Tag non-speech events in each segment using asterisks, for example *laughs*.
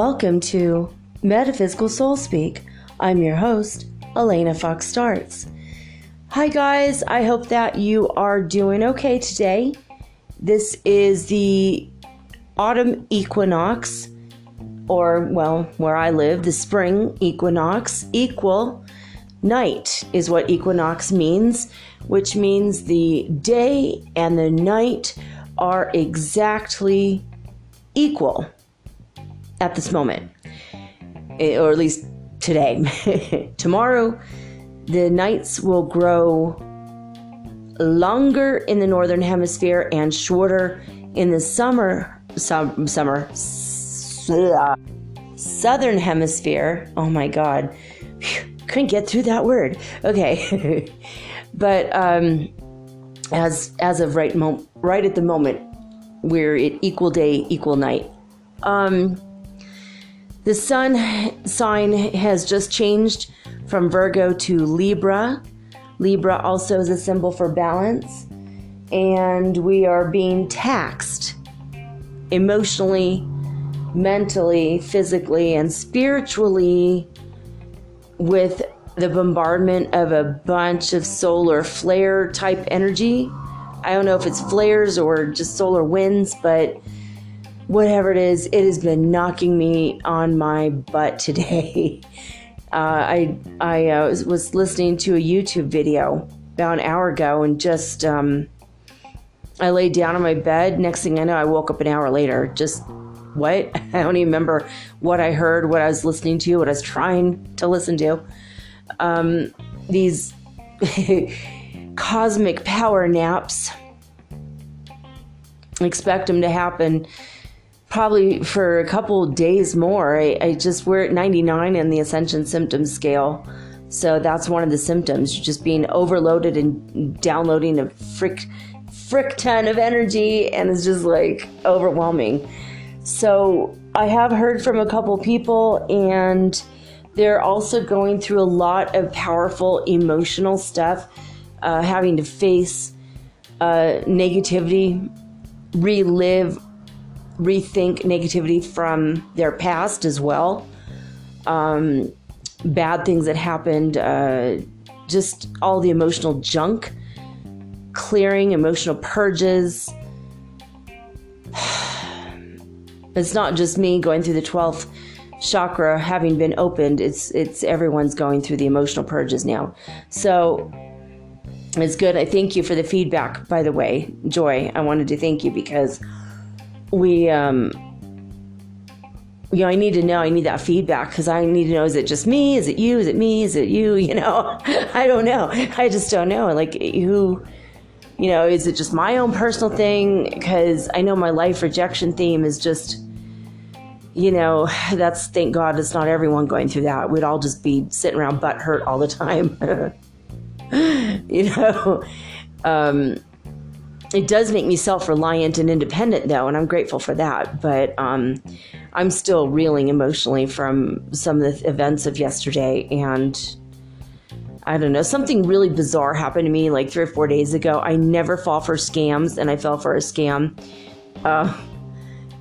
Welcome to Metaphysical Soul Speak. I'm your host, Elena Fox Starts. Hi, guys. I hope that you are doing okay today. This is the autumn equinox, or, well, where I live, the spring equinox. Equal night is what equinox means, which means the day and the night are exactly equal at this moment, eh, or at least today. *laughs* Tomorrow, the nights will grow longer in the northern hemisphere and shorter in the summer sum, summer southern hemisphere. Oh my god. Couldn't get through that word. Okay. *laughs* but um as as of right mo- right at the moment we're at equal day, equal night. Um the sun sign has just changed from Virgo to Libra. Libra also is a symbol for balance. And we are being taxed emotionally, mentally, physically, and spiritually with the bombardment of a bunch of solar flare type energy. I don't know if it's flares or just solar winds, but whatever it is, it has been knocking me on my butt today. *laughs* Uh, I I uh, was, was, listening to a YouTube video about an hour ago and just um, I laid down on my bed. Next thing I know, I woke up an hour later. Just what? *laughs* I don't even remember what I heard, what I was listening to, what I was trying to listen to. Um, these *laughs* cosmic power naps. Expect them to happen probably for a couple days more. I, I just we're at 99 in the ascension symptom scale. So that's one of the symptoms, just being overloaded and downloading a frick frick ton of energy and it's just like overwhelming. So I have heard from a couple people and they're also going through a lot of powerful emotional stuff, uh, having to face uh, negativity, relive rethink negativity from their past as well. Um, bad things that happened, uh, just all the emotional junk, clearing, emotional purges. *sighs* it's not just me going through the 12th chakra having been opened it's it's everyone's going through the emotional purges now so it's good i thank you for the feedback by the way joy i wanted to thank you because we um you know, I need to know, I need that feedback because I need to know is it just me? Is it you? Is it me? Is it you? *laughs* You know, I don't know. I just don't know. Like, who, you know, is it just my own personal thing? Because I know my life rejection theme is just, you know, that's thank God it's not everyone going through that. We'd all just be sitting around butt hurt all the time. *laughs* you know, um, it does make me self-reliant and independent though and i'm grateful for that but um, i'm still reeling emotionally from some of the events of yesterday and i don't know something really bizarre happened to me like three or four days ago. I never fall for scams and i fell for a scam. Uh,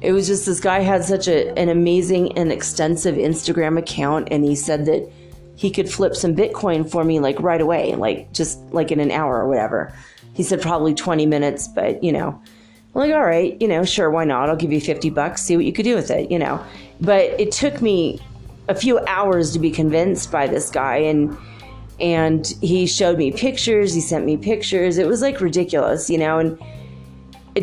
it was just this guy had such a, an amazing and extensive instagram account and he said that he could flip some bitcoin for me like right away like just like in an hour or whatever he said probably 20 minutes, but you know, I'm like, all right, you know, sure, why not? I'll give you 50 bucks, see what you could do with it, you know. But it took me a few hours to be convinced by this guy and and he showed me pictures, he sent me pictures. It was like ridiculous, you know, and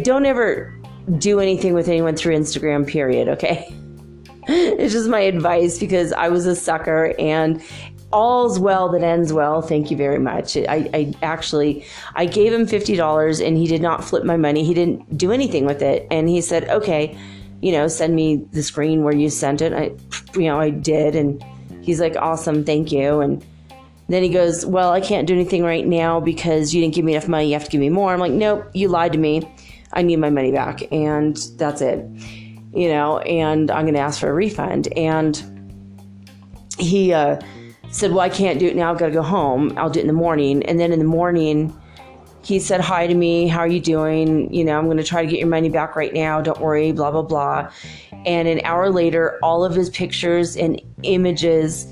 don't ever do anything with anyone through Instagram, period, okay? *laughs* it's just my advice because I was a sucker and all's well that ends well. Thank you very much. I, I actually I gave him fifty dollars and he did not flip my money. He didn't do anything with it. And he said, Okay, you know, send me the screen where you sent it. I you know, I did and he's like, Awesome, thank you. And then he goes, Well, I can't do anything right now because you didn't give me enough money. You have to give me more. I'm like, Nope, you lied to me. I need my money back. And that's it. You know, and I'm going to ask for a refund. And he uh, said, Well, I can't do it now. I've got to go home. I'll do it in the morning. And then in the morning, he said hi to me. How are you doing? You know, I'm going to try to get your money back right now. Don't worry, blah, blah, blah. And an hour later, all of his pictures and images,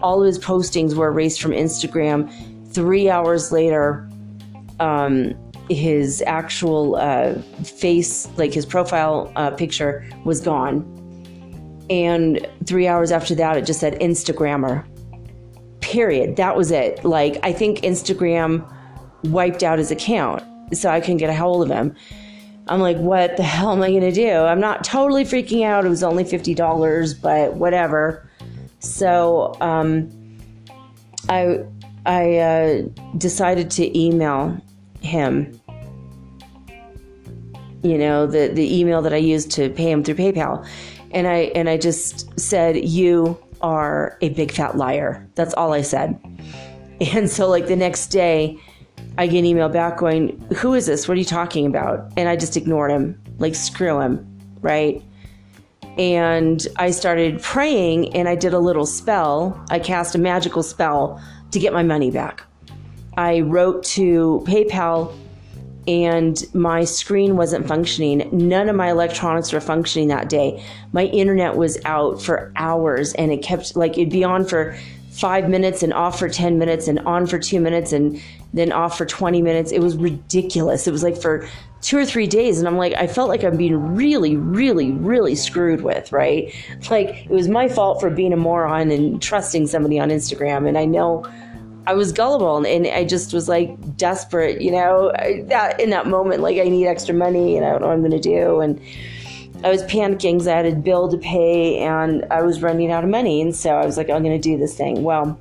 all of his postings were erased from Instagram. Three hours later, um, his actual uh, face, like his profile uh, picture, was gone. And three hours after that, it just said Instagrammer. Period. That was it. Like, I think Instagram wiped out his account so I couldn't get a hold of him. I'm like, what the hell am I going to do? I'm not totally freaking out. It was only $50, but whatever. So, um, I, I uh, decided to email him. You know, the, the email that I used to pay him through PayPal. And I and I just said, You are a big fat liar. That's all I said. And so like the next day I get an email back going, Who is this? What are you talking about? And I just ignored him. Like screw him, right? And I started praying and I did a little spell. I cast a magical spell to get my money back. I wrote to PayPal and my screen wasn't functioning. None of my electronics were functioning that day. My internet was out for hours and it kept like it'd be on for five minutes and off for 10 minutes and on for two minutes and then off for 20 minutes. It was ridiculous. It was like for two or three days. And I'm like, I felt like I'm being really, really, really screwed with, right? Like it was my fault for being a moron and trusting somebody on Instagram. And I know I was gullible and I just was like desperate, you know, that in that moment, like I need extra money and I don't know what I'm going to do. And I was panicking because I had a bill to pay and I was running out of money. And so I was like, I'm going to do this thing. Well,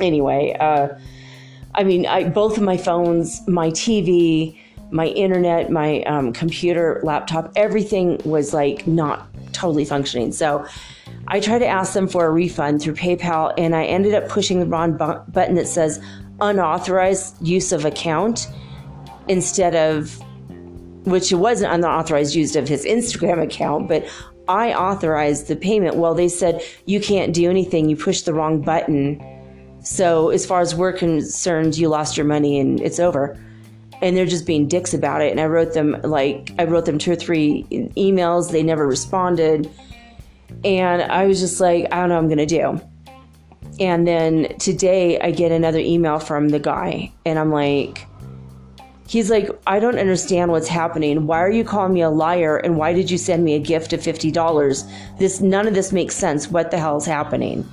anyway, uh, I mean, I, both of my phones, my TV, my internet, my um, computer, laptop, everything was like not totally functioning. So I tried to ask them for a refund through PayPal, and I ended up pushing the wrong bu- button that says unauthorized use of account instead of, which it wasn't unauthorized use of his Instagram account, but I authorized the payment. Well, they said you can't do anything. You pushed the wrong button. So, as far as we're concerned, you lost your money and it's over. And they're just being dicks about it. And I wrote them like I wrote them two or three emails. They never responded and I was just like, I don't know what I'm going to do. And then today I get another email from the guy, and I'm like, he's like, I don't understand what's happening. Why are you calling me a liar? And why did you send me a gift of $50? This, none of this makes sense. What the hell is happening?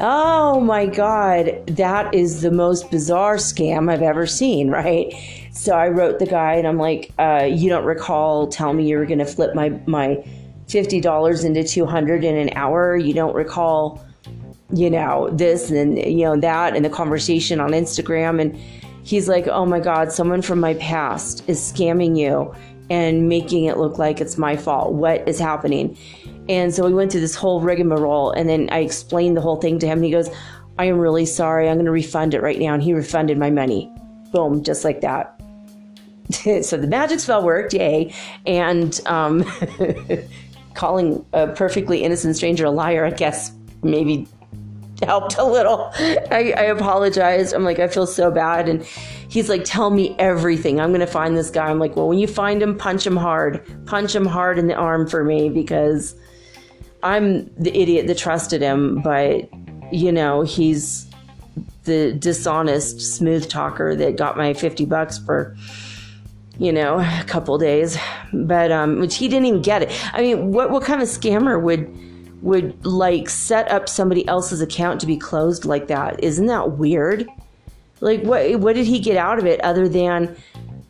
Oh my God, that is the most bizarre scam I've ever seen, *laughs* right? So I wrote the guy and I'm like, uh, you don't recall telling me you were going to flip my, my, $50 into 200 in an hour. You don't recall, you know, this and, you know, that and the conversation on Instagram. And he's like, oh my God, someone from my past is scamming you and making it look like it's my fault. What is happening? And so we went through this whole rigmarole. And then I explained the whole thing to him. And he goes, I am really sorry. I'm going to refund it right now. And he refunded my money. Boom, just like that. *laughs* so the magic spell worked, yay. And um, *laughs* calling a perfectly innocent stranger a liar, I guess maybe helped a little. *laughs* I, I apologized. I'm like, I feel so bad. And he's like, tell me everything. I'm going to find this guy. I'm like, well, when you find him, punch him hard. Punch him hard in the arm for me because I'm the idiot that trusted him. But, you know, he's the dishonest smooth talker that got my 50 bucks for you know, a couple days, but um, which he didn't even get it. I mean, what what kind of scammer would would like set up somebody else's account to be closed like that? Isn't that weird? Like, what what did he get out of it other than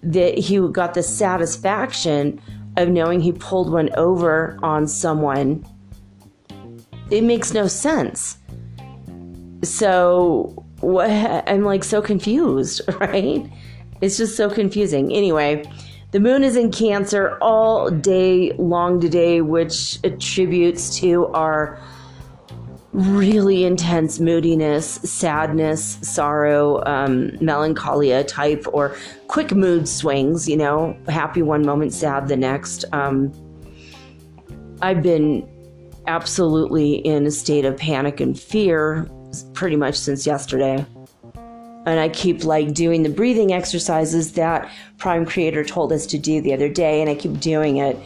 that he got the satisfaction of knowing he pulled one over on someone it makes no sense. So what I'm like so confused, *laughs* right? It's just so confusing. Anyway, the moon is in Cancer all day long today, which attributes to our really intense moodiness, sadness, sorrow, um, melancholia type, or quick mood swings, you know, happy one moment, sad the next. Um, I've been absolutely in a state of panic and fear pretty much since yesterday. And I keep like doing the breathing exercises that Prime Creator told us to do the other day, and I keep doing it.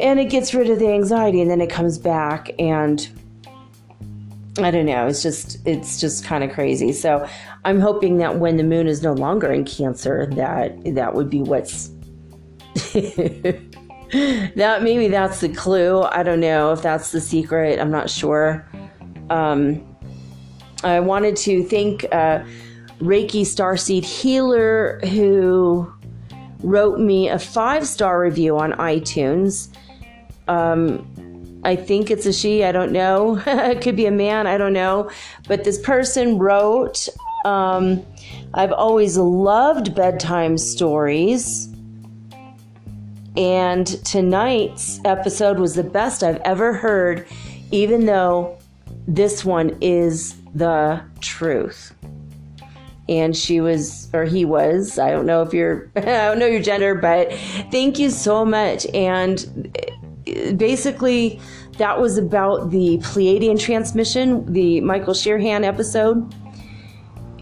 And it gets rid of the anxiety, and then it comes back, and I don't know. It's just it's just kind of crazy. So I'm hoping that when the moon is no longer in Cancer, that that would be what's *laughs* that maybe that's the clue. I don't know if that's the secret. I'm not sure. Um, I wanted to thank uh, Reiki Starseed Healer who wrote me a five star review on iTunes. Um, I think it's a she, I don't know. *laughs* it could be a man, I don't know. But this person wrote, um, I've always loved bedtime stories. And tonight's episode was the best I've ever heard, even though this one is the truth. And she was, or he was, I don't know if you're, *laughs* I don't know your gender, but thank you so much. And basically, that was about the Pleiadian transmission, the Michael Shearhan episode.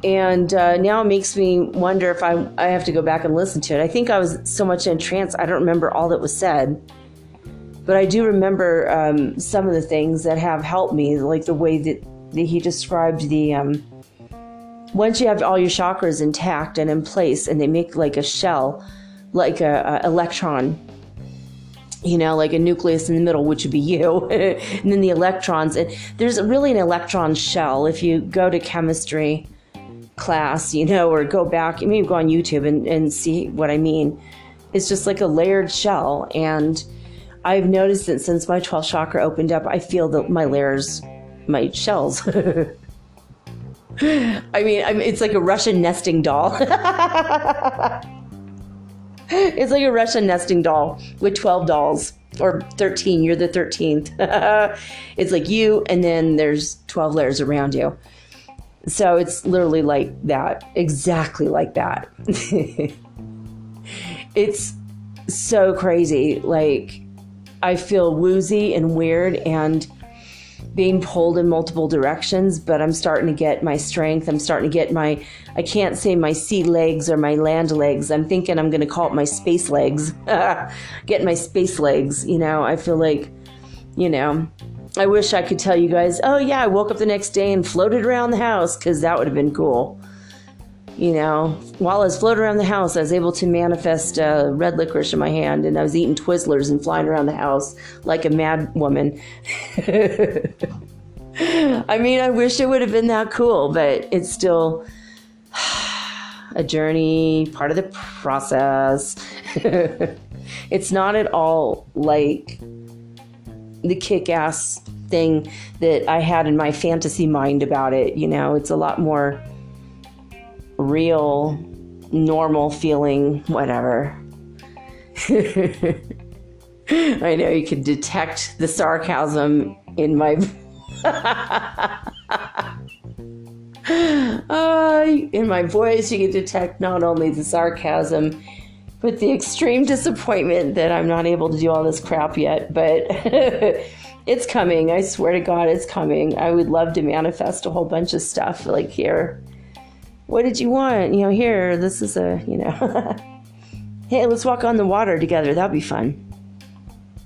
And uh, now it makes me wonder if I, I have to go back and listen to it. I think I was so much in trance, I don't remember all that was said. But I do remember um, some of the things that have helped me, like the way that, that he described the. Um, once you have all your chakras intact and in place, and they make like a shell, like a, a electron you know, like a nucleus in the middle, which would be you, *laughs* and then the electrons. And there's really an electron shell. If you go to chemistry class, you know, or go back, maybe go on YouTube and, and see what I mean. It's just like a layered shell. And I've noticed that since my 12th chakra opened up, I feel that my layers, my shells. *laughs* I mean, I it's like a Russian nesting doll. *laughs* it's like a Russian nesting doll with 12 dolls or 13. You're the 13th. *laughs* it's like you, and then there's 12 layers around you. So it's literally like that, exactly like that. *laughs* it's so crazy. Like, I feel woozy and weird, and being pulled in multiple directions, but I'm starting to get my strength. I'm starting to get my, I can't say my sea legs or my land legs. I'm thinking I'm going to call it my space legs. *laughs* Getting my space legs. You know, I feel like, you know, I wish I could tell you guys, oh yeah, I woke up the next day and floated around the house because that would have been cool. You know, while I was floating around the house, I was able to manifest uh, red licorice in my hand, and I was eating Twizzlers and flying around the house like a mad woman. *laughs* I mean, I wish it would have been that cool, but it's still *sighs* a journey, part of the process. *laughs* it's not at all like the kick ass thing that I had in my fantasy mind about it. You know, it's a lot more real, normal feeling, whatever. *laughs* I know you can detect the sarcasm in my. uh, *laughs* in my voice, you can detect not only the sarcasm, but the extreme disappointment that I'm not able to do all this crap yet. But *laughs* it's coming. I swear to God, it's coming. I would love to manifest a whole bunch of stuff like here what did you want? You know, here, this is a, you know, *laughs* hey, let's walk on the water together. That'd be fun.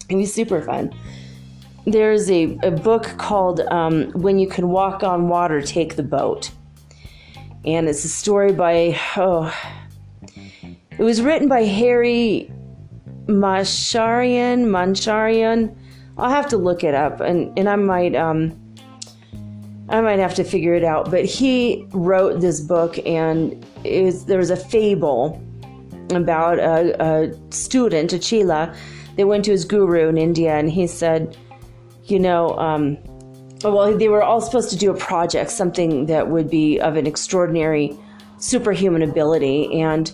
It'd be super fun. There's a, a book called um, When You Can Walk on Water, Take the Boat. And it's a story by, oh, it was written by Harry Masharian, Mancharian. I'll have to look it up and, and I might, um, I might have to figure it out. But he wrote this book, and was, there was a fable about a, a student, a chela, that went to his guru in India, and he said, You know, um, well, they were all supposed to do a project, something that would be of an extraordinary superhuman ability. And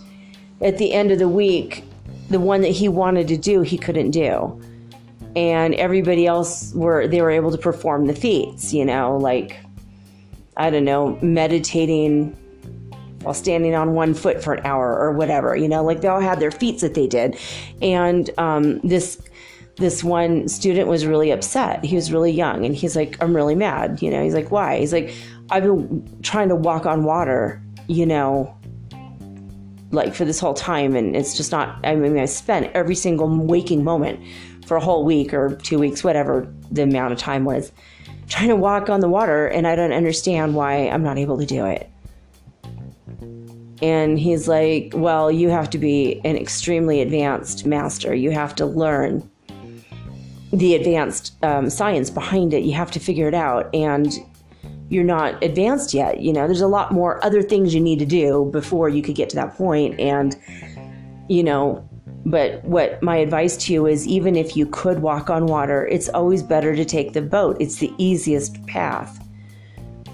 at the end of the week, the one that he wanted to do, he couldn't do. And everybody else were, they were able to perform the feats, you know, like, I don't know, meditating while standing on one foot for an hour or whatever, you know, like they all had their feats that they did. And um, this, this one student was really upset. He was really young and he's like, I'm really mad. You know, he's like, why? He's like, I've been trying to walk on water, you know, like for this whole time. And it's just not, I mean, I spent every single waking moment for a whole week or two weeks, whatever the amount of time was, trying to walk on the water. And I don't understand why I'm not able to do it. And he's like, Well, you have to be an extremely advanced master. You have to learn the advanced um, science behind it. You have to figure it out, and you're not advanced yet. You know, there's a lot more other things you need to do before you could get to that point. And you know, but what my advice to you is, even if you could walk on water, it's always better to take the boat. It's the easiest path.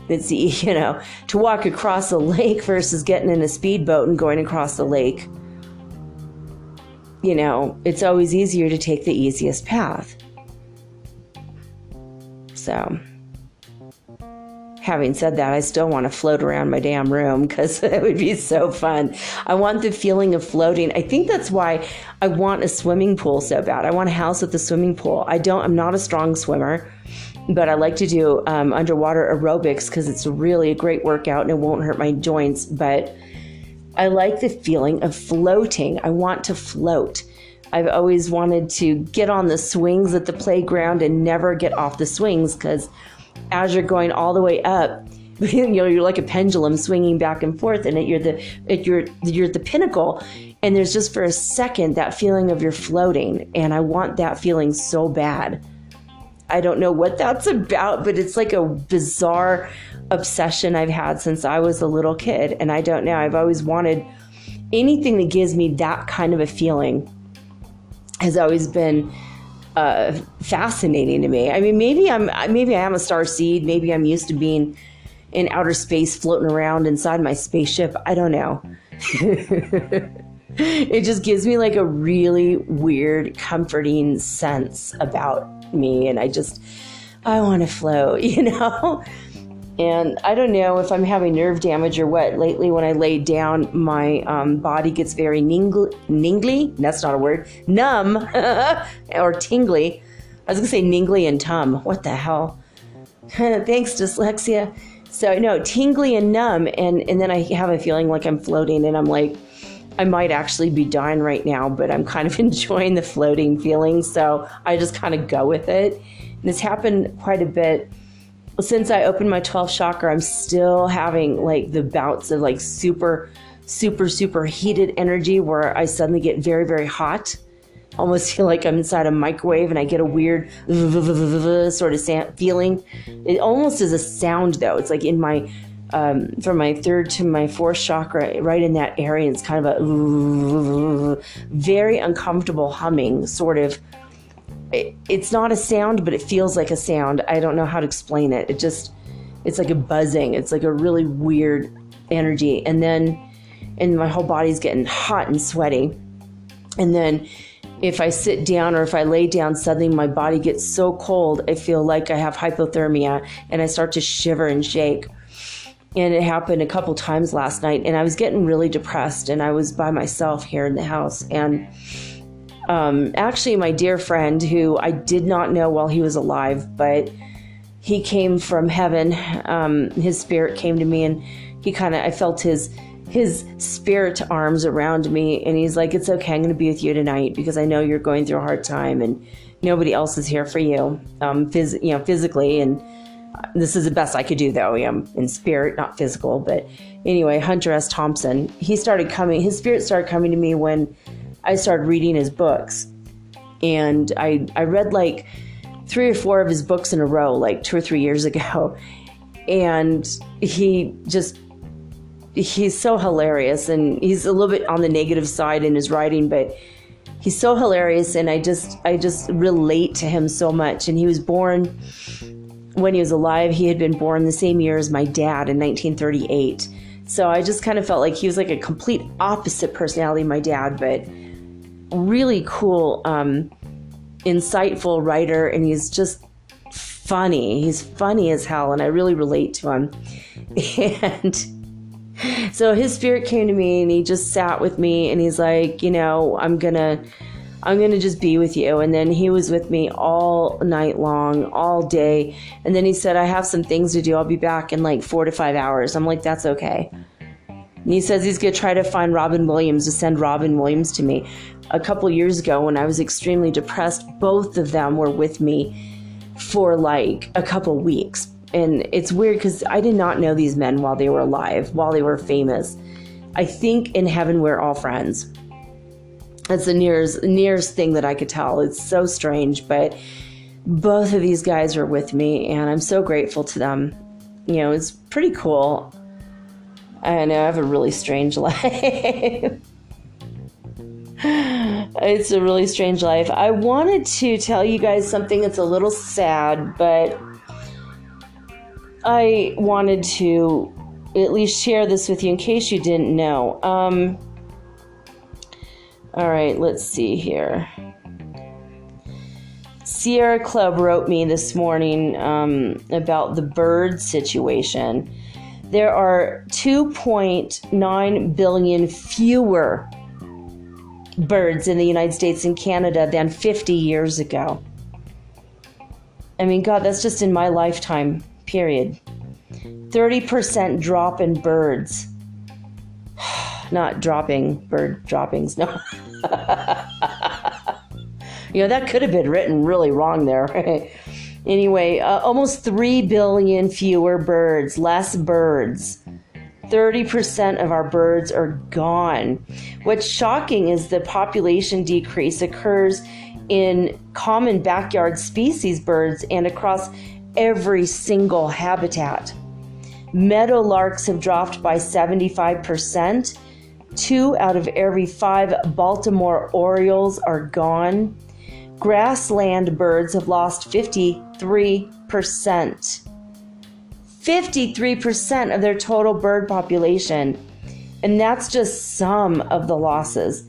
It's the, *laughs* you know to walk across a lake versus getting in a speedboat and going across the lake. You know, it's always easier to take the easiest path. So, having said that, I still want to float around my damn room because *laughs* it would be so fun. I want the feeling of floating. I think that's why I want a swimming pool so bad. I want a house with a swimming pool. I don't, I'm not a strong swimmer, but I like to do um, underwater aerobics because it's really a great workout and it won't hurt my joints. But I like the feeling of floating. I want to float. I've always wanted to get on the swings at the playground and never get off the swings because as you're going all the way up, *laughs* you know you're like a pendulum swinging back and forth, and it, you're the you're you're at the pinnacle, and there's just for a second that feeling of you're floating, and I want that feeling so bad. I don't know what that's about, but it's like a bizarre obsession I've had since I was a little kid, and I don't know. I've always wanted anything that gives me that kind of a feeling has always been uh, fascinating to me. I mean, maybe I'm maybe I am a star seed. Maybe I'm used to being in outer space, floating around inside my spaceship. I don't know. *laughs* it just gives me like a really weird, comforting sense about me, and I just I want to float, *laughs* you know. And I don't know if I'm having nerve damage or what. Lately, when I lay down, my um, body gets very ningly, ningly. That's not a word. Numb *laughs* or tingly. I was gonna say ningly and tum. What the hell? *laughs* Thanks, dyslexia. So no, tingly and numb, and and then I have a feeling like I'm floating, and I'm like, I might actually be dying right now, but I'm kind of *laughs* enjoying the floating feeling. So I just kind of go with it. And it's happened quite a bit since I opened my 12th chakra, I'm still having like the bouts of like super, super, super heated energy where I suddenly get very, very hot. Almost feel like I'm inside a microwave and I get a weird sort of feeling. It almost is a sound though. It's like in my, um, from my third to my fourth chakra, right in that area. It's kind of a very uncomfortable humming, sort of it, it's not a sound, but it feels like a sound. I don't know how to explain it. It just, it's like a buzzing. It's like a really weird energy. And then, and my whole body's getting hot and sweaty. And then, if I sit down or if I lay down, suddenly my body gets so cold, I feel like I have hypothermia and I start to shiver and shake. And it happened a couple times last night, and I was getting really depressed, and I was by myself here in the house. And um, actually, my dear friend, who I did not know while he was alive, but he came from heaven. Um, his spirit came to me, and he kind of, I felt his his spirit arms around me, and he's like, "It's okay. I'm going to be with you tonight because I know you're going through a hard time, and nobody else is here for you, um, phys- you know, physically." And this is the best I could do, though. I'm in spirit, not physical. But anyway, Hunter S. Thompson, he started coming. His spirit started coming to me when I started reading his books. And I, I read like three or four of his books in a row, like two or three years ago. And he just, he's so hilarious. And he's a little bit on the negative side in his writing, but he's so hilarious. And I just, I just relate to him so much. And he was born when he was alive, he had been born the same year as my dad in 1938. So I just kind of felt like he was like a complete opposite personality my dad, but really cool, um, insightful writer, and he's just funny. He's funny as hell, and I really relate to him. *laughs* And so his spirit came to me, and he just sat with me, and he's like, you know, I'm gonna. I'm going to just be with you. And then he was with me all night long, all day. And then he said, I have some things to do. I'll be back in like four to five hours. I'm like, that's okay. And he says he's going to try to find Robin Williams to send Robin Williams to me. A couple years ago, when I was extremely depressed, both of them were with me for like a couple weeks. And it's weird because I did not know these men while they were alive, while they were famous. I think in heaven we're all friends. That's the nearest nearest thing that I could tell. It's so strange, but both of these guys were with me, and I'm so grateful to them. You know, it's pretty cool. I know I have a really strange *laughs* life. It's a really strange life. I wanted to tell you guys something that's a little sad, but I wanted to at least share this with you in case you didn't know. Um, all right, let's see here. Sierra Club wrote me this morning um, about the bird situation. There are 2.9 billion fewer birds in the United States and Canada than 50 years ago. I mean, God, that's just in my lifetime, period. 30% drop in birds *sighs* not dropping bird droppings. No. *laughs* you know, that could have been written really wrong there. *laughs* anyway, uh, almost 3 billion fewer birds, less birds. 30% of our birds are gone. What's shocking is the population decrease occurs in common backyard species birds and across every single habitat. Meadowlarks have dropped by 75%, Two out of every five Baltimore Orioles are gone. Grassland birds have lost 53%. 53% of their total bird population. And that's just some of the losses.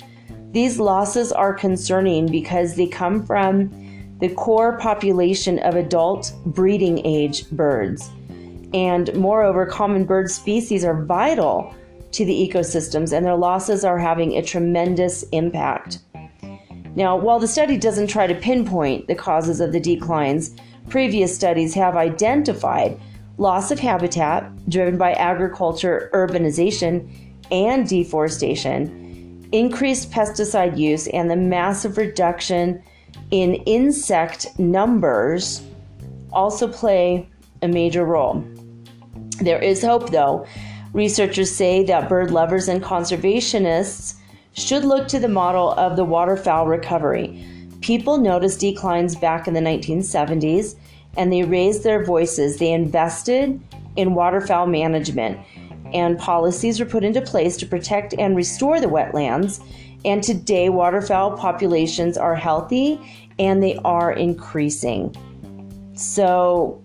These losses are concerning because they come from the core population of adult breeding age birds. And moreover, common bird species are vital to the ecosystems, and their losses are having a tremendous impact. Now, while the study doesn't try to pinpoint the causes of the declines, previous studies have identified loss of habitat driven by agriculture, urbanization, and deforestation, increased pesticide use, and the massive reduction in insect numbers also play a major role. There is hope, though, Researchers say that bird lovers and conservationists should look to the model of the waterfowl recovery. People noticed declines back in the 1970s and they raised their voices. They invested in waterfowl management and policies were put into place to protect and restore the wetlands. And today, waterfowl populations are healthy and they are increasing. So,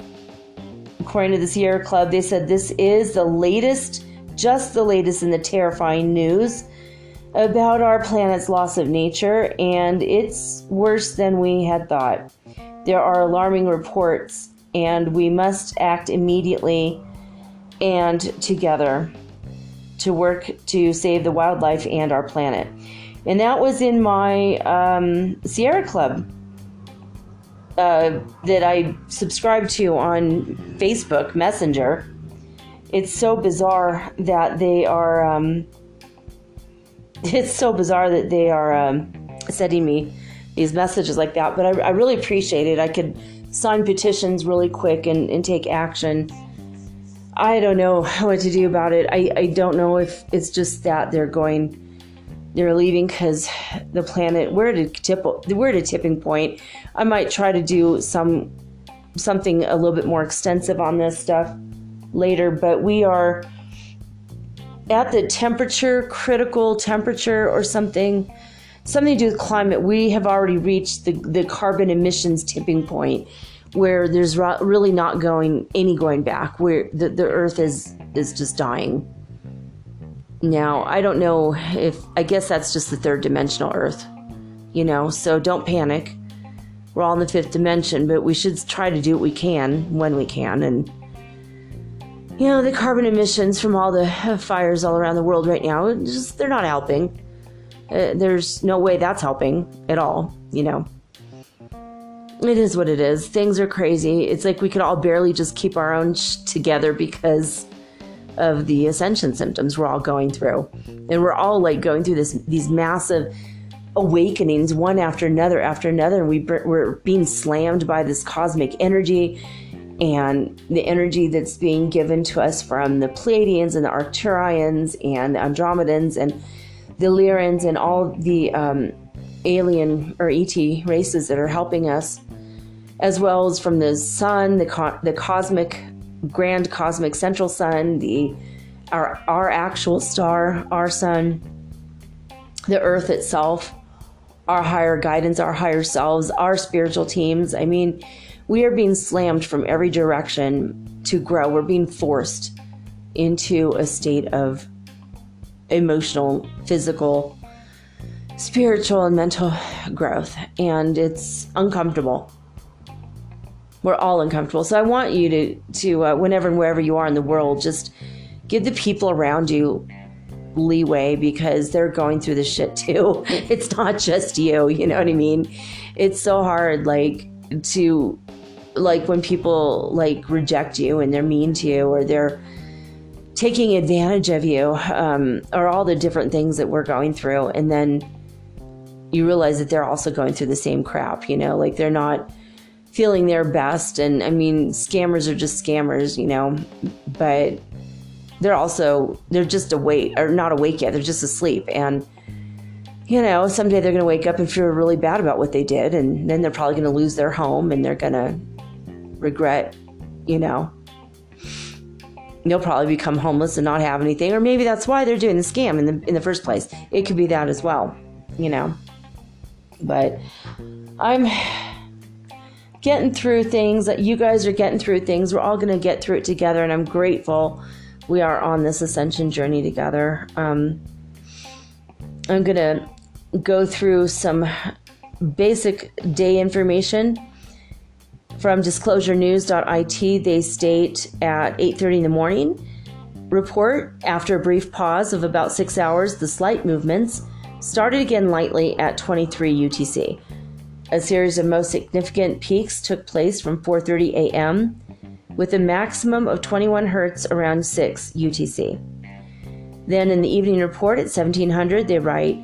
According to the Sierra Club, they said this is the latest, just the latest in the terrifying news about our planet's loss of nature, and it's worse than we had thought. There are alarming reports, and we must act immediately and together to work to save the wildlife and our planet. And that was in my um, Sierra Club uh, that I subscribed to on Facebook Messenger. It's so bizarre that they are. Um, *laughs* it's so bizarre that they are um, me these messages like that. But I, I, really appreciate it. I could sign petitions really quick and, and take action. I don't know *laughs* what to do about it. I, I don't know if it's just that they're going they're leaving because the planet we're at a tip we're at a tipping point. I might try to do some something a little bit more extensive on this stuff later, but we are at the temperature critical temperature or something something to do with climate. We have already reached the, the carbon emissions tipping point. where there's really not going any going back, where the, the earth is is just dying. Now, I don't know if I guess that's just the third dimensional earth, you know, so don't panic. We're all in the fifth dimension, but we should try to do what we can when we can and you know, the carbon emissions from all the fires all around the world right now, just they're not helping. Uh, there's no way that's helping at all, you know. It is what it is. Things are crazy. It's like we could all barely just keep our own sh- together because of the ascension symptoms we're all going through. And we're all like going through this these massive awakenings one after another after another and we we're being slammed by this cosmic energy and the energy that's being given to us from the Pleiadians and the Arcturians and the Andromedans and the Lyrans and all the um, alien or ET races that are helping us, as well as from the sun, the co- the cosmic, grand cosmic central sun, the our our actual star, our sun, the Earth itself, our higher guidance, our higher selves, our spiritual teams. I mean we are being slammed from every direction to grow. We're being forced into a state of emotional, physical, spiritual, and mental growth. And it's uncomfortable. We're all uncomfortable. So I want you to, to uh, whenever and wherever you are in the world, just give the people around you leeway because they're going through this shit too. *laughs* It's not just you, you know what I mean? It's so hard, like, to like when people like reject you and they're mean to you or they're taking advantage of you um, or all the different things that we're going through. And then you realize that they're also going through the same crap you know like they're not feeling their best. And i mean scammers are just scammers you know but they're also they're just awake or not awake yet they're just asleep. And you know someday they're going to wake up and feel really bad about what they did. And then they're probably going to lose their home and they're going to regret, you know. They'll probably become homeless and not have anything, or maybe that's why they're doing the scam in the in the first place. It could be that as well, you know. But I'm getting through things that you guys are getting through things. We're all going to get through it together, and I'm grateful we are on this ascension journey together. Um, I'm going to go through some basic day information from disclosurenews.it, they state at 8:30 in the morning, report after a brief pause of about 6 hours, the slight movements started again lightly at 23 UTC. A series of most significant peaks took place from 4:30 a.m. with a maximum of 21 hertz around 6 UTC. Then in the evening report at 1700 they write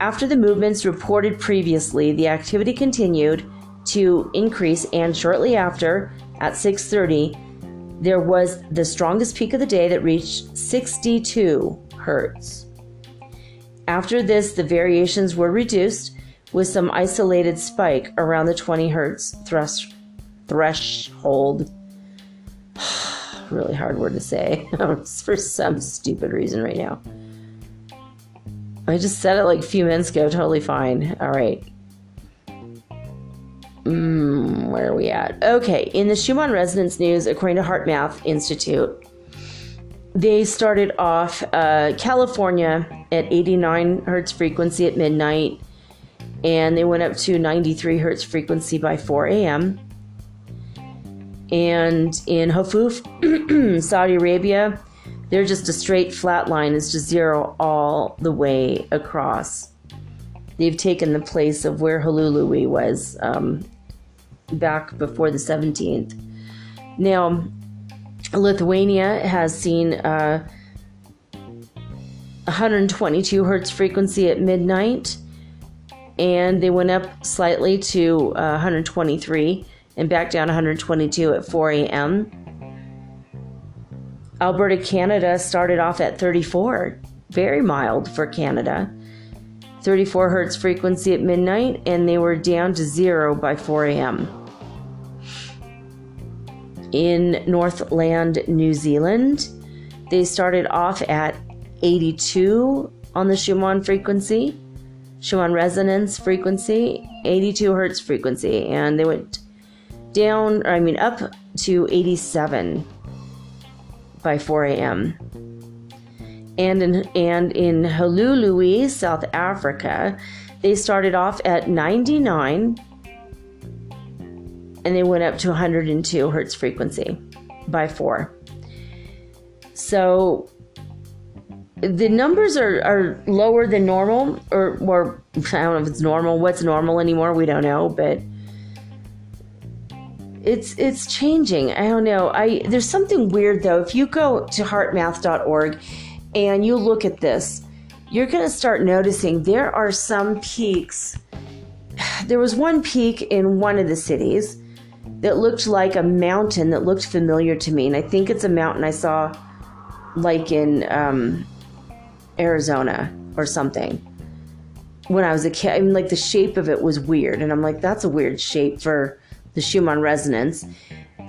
after the movements reported previously, the activity continued to increase and shortly after at 6:30 there was the strongest peak of the day that reached 62 hertz. After this the variations were reduced with some isolated spike around the 20 hertz thresh- threshold. *sighs* really hard word to say *laughs* for some stupid reason right now. I just said it like a few minutes ago, totally fine. All right. Mm, where are we at? Okay, in the Schumann Resonance News, according to HeartMath Institute, they started off uh, California at 89 hertz frequency at midnight, and they went up to 93 hertz frequency by 4 a.m. And in Hafuf, *clears throat* Saudi Arabia, they're just a straight flat line. It's just zero all the way across they've taken the place of where Hulului was um, back before the 17th. Now, Lithuania has seen uh, 122 hertz frequency at midnight, and they went up slightly to uh, 123 and back down 122 at 4 a.m. Alberta, Canada started off at 34, very mild for Canada. 34 hertz frequency at midnight, and they were down to zero by 4 a.m. In Northland, New Zealand, they started off at 82 on the Schumann frequency, Schumann resonance frequency, 82 hertz frequency, and they went down, I mean, up to 87 by 4 a.m. And in, and in Hluhluwe, South Africa, they started off at 99 and they went up to 102 hertz frequency by 4. So the numbers are, are lower than normal, or, or I don't know if it's normal. What's normal anymore? We don't know, but it's it's changing. I don't know. I there's something weird though. If you go to heartmath.org and you look at this, you're going to start noticing there are some peaks. There was one peak in one of the cities that looked like a mountain that looked familiar to me, and I think it's a mountain I saw like in um, Arizona or something when I was a kid. I mean, like the shape of it was weird, and I'm like, that's a weird shape for the Schumann resonance.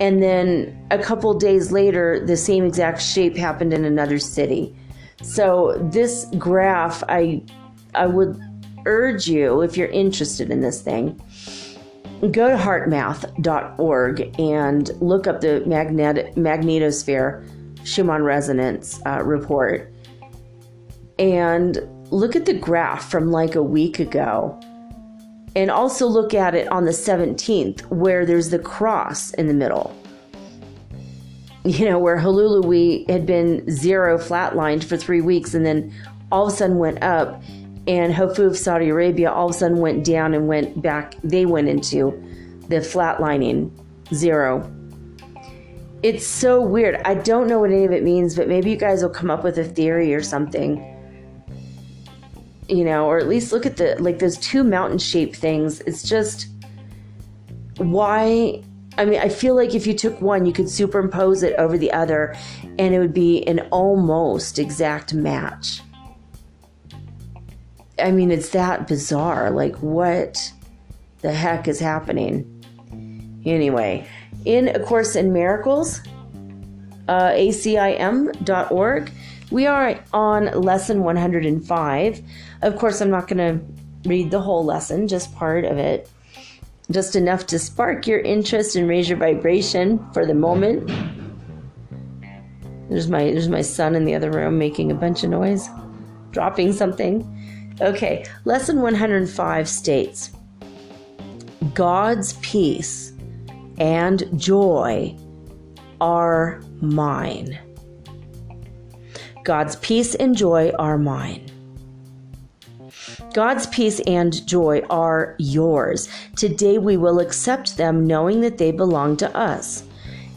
And then a couple days later, the same exact shape happened in another city. So this graph, I I would urge you, if you're interested in this thing, go to heartmath.org and look up the magnet- magnetosphere Schumann resonance uh, report. And look at the graph from like a week ago. And also look at it on the 17th where there's the cross in the middle you know where Hluhluwe had been zero flatlined for three weeks and then all of a sudden went up and Hofuf Saudi Arabia all of a sudden went down and went back they went into the flatlining zero it's so weird I don't know what any of it means but maybe you guys will come up with a theory or something you know, or at least look at the like those two mountain shaped things. It's just why I mean, I feel like if you took one, you could superimpose it over the other and it would be an almost exact match. I mean, it's that bizarre. Like, what the heck is happening? Anyway, in A Course in Miracles, uh, acim.org, we are on lesson 105. Of course, I'm not going to read the whole lesson, just part of it. Just enough to spark your interest and raise your vibration for the moment. There's my there's my son in the other room making a bunch of noise, dropping something. Okay, lesson 105 states God's peace and joy are mine. God's peace and joy are mine. God's peace and joy are yours. Today we will accept them knowing that they belong to us.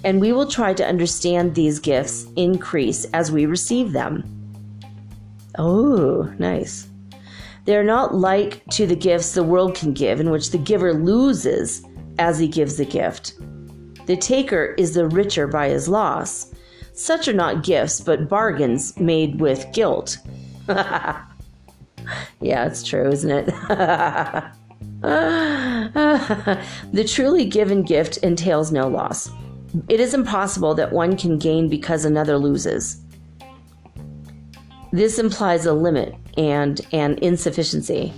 And we will try to understand these gifts increase as we receive them. Oh, nice. They're not like to the gifts the world can give, in which the giver loses as he gives the gift. The taker is the richer by his loss. Such are not gifts, but bargains made with guilt. *laughs* yeah, it's true, isn't it? *laughs* the truly given gift entails no loss. It is impossible that one can gain because another loses. This implies a limit and an insufficiency.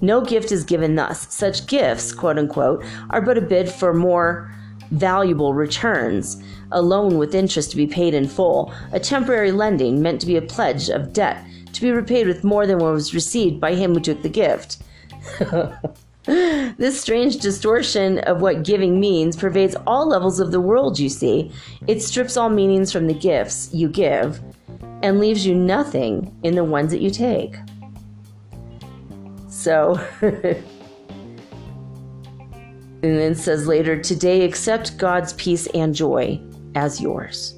No gift is given thus. Such gifts, quote unquote, are but a bid for more valuable returns, a loan with interest to be paid in full, a temporary lending meant to be a pledge of debt to be repaid with more than what was received by him who took the gift. *laughs* this strange distortion of what giving means pervades all levels of the world, you see. It strips all meanings from the gifts you give and leaves you nothing in the ones that you take. So. *laughs* And then says later, today accept God's peace and joy as yours.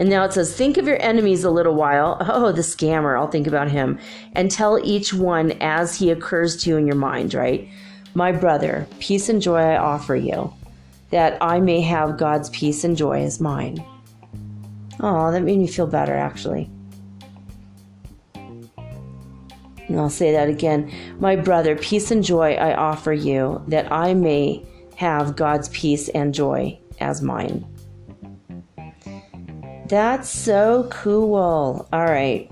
And now it says, think of your enemies a little while. Oh, the scammer, I'll think about him. And tell each one as he occurs to you in your mind, right? My brother, peace and joy I offer you, that I may have God's peace and joy as mine. Oh, that made me feel better, actually. And I'll say that again. My brother, peace and joy I offer you, that I may have God's peace and joy as mine. That's so cool. All right.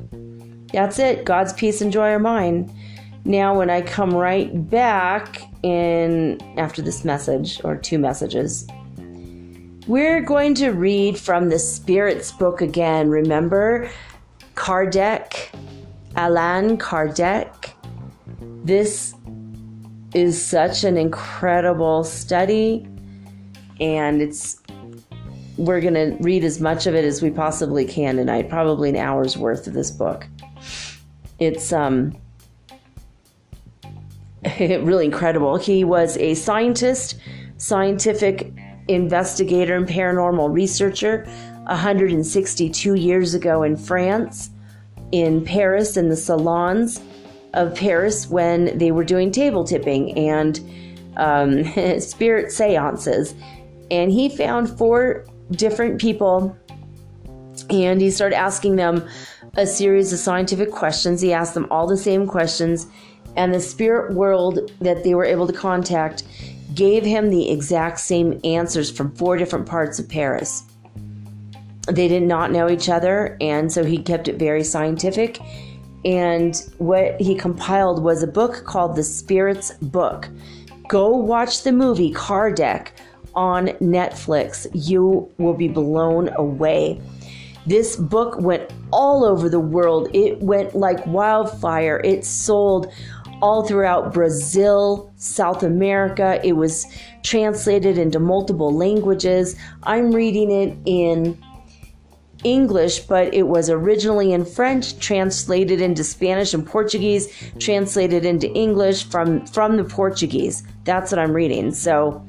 That's it. God's peace and joy are mine. Now, when I come right back in after this message or two messages, we're going to read from the Spirit's book again. Remember Kardec, Allan Kardec. This is such an incredible study, and it's we're going to read as much of it as we possibly can tonight, probably an hour's worth of this book. It's um *laughs* really incredible. He was a scientist, scientific investigator, and paranormal researcher 162 years ago in France, in Paris, in the salons of Paris when they were doing table tipping and um, *laughs* spirit seances. And he found four different people and he started asking them a series of scientific questions. He asked them all the same questions and the spirit world that they were able to contact gave him the exact same answers from four different parts of Paris. They did not know each other, and so he kept it very scientific. And what he compiled was a book called The Spirit's Book. Go watch the movie Kardec on Netflix. You will be blown away. This book went all over the world. It went like wildfire. It sold all throughout Brazil, South America. It was translated into multiple languages. I'm reading it in English, but it was originally in French, translated into Spanish and Portuguese, translated into English from from the Portuguese. That's what I'm reading. So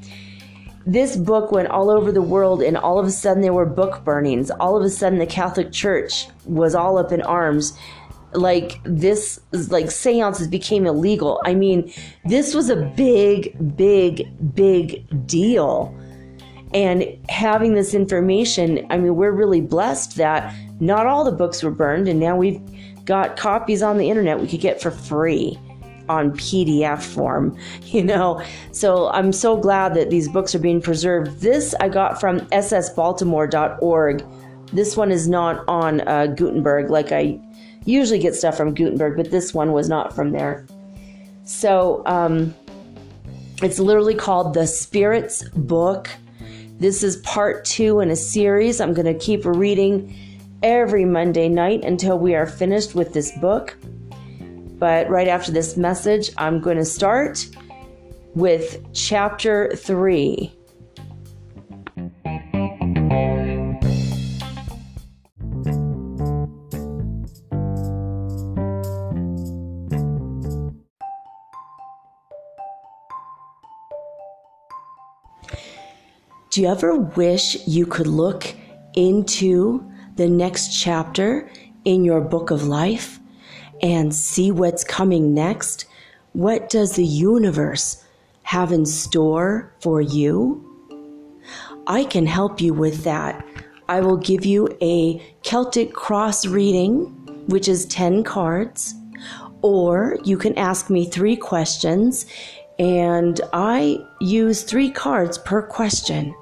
this book went all over the world and all of a sudden there were book burnings. All of a sudden the Catholic Church was all up in arms. Like this like seances became illegal. I mean this was a big big big deal. And having this information i mean we're really blessed that not all the books were burned and now we've got copies on the internet we could get for free on pdf form *laughs* you know so i'm so glad that these books are being preserved this i got from ssbaltimore.org this one is not on uh, gutenberg like i usually get stuff from Gutenberg, but this one was not from there. So um, it's literally called The Spirit's Book. This is part two in a series. I'm going to keep reading every Monday night until we are finished with this book. But right after this message, I'm going to start with chapter three. Do you ever wish you could look into the next chapter in your book of life and see what's coming next? What does the universe have in store for you? I can help you with that. I will give you a Celtic cross reading, which is 10 cards, or you can ask me three questions and I use three cards per question.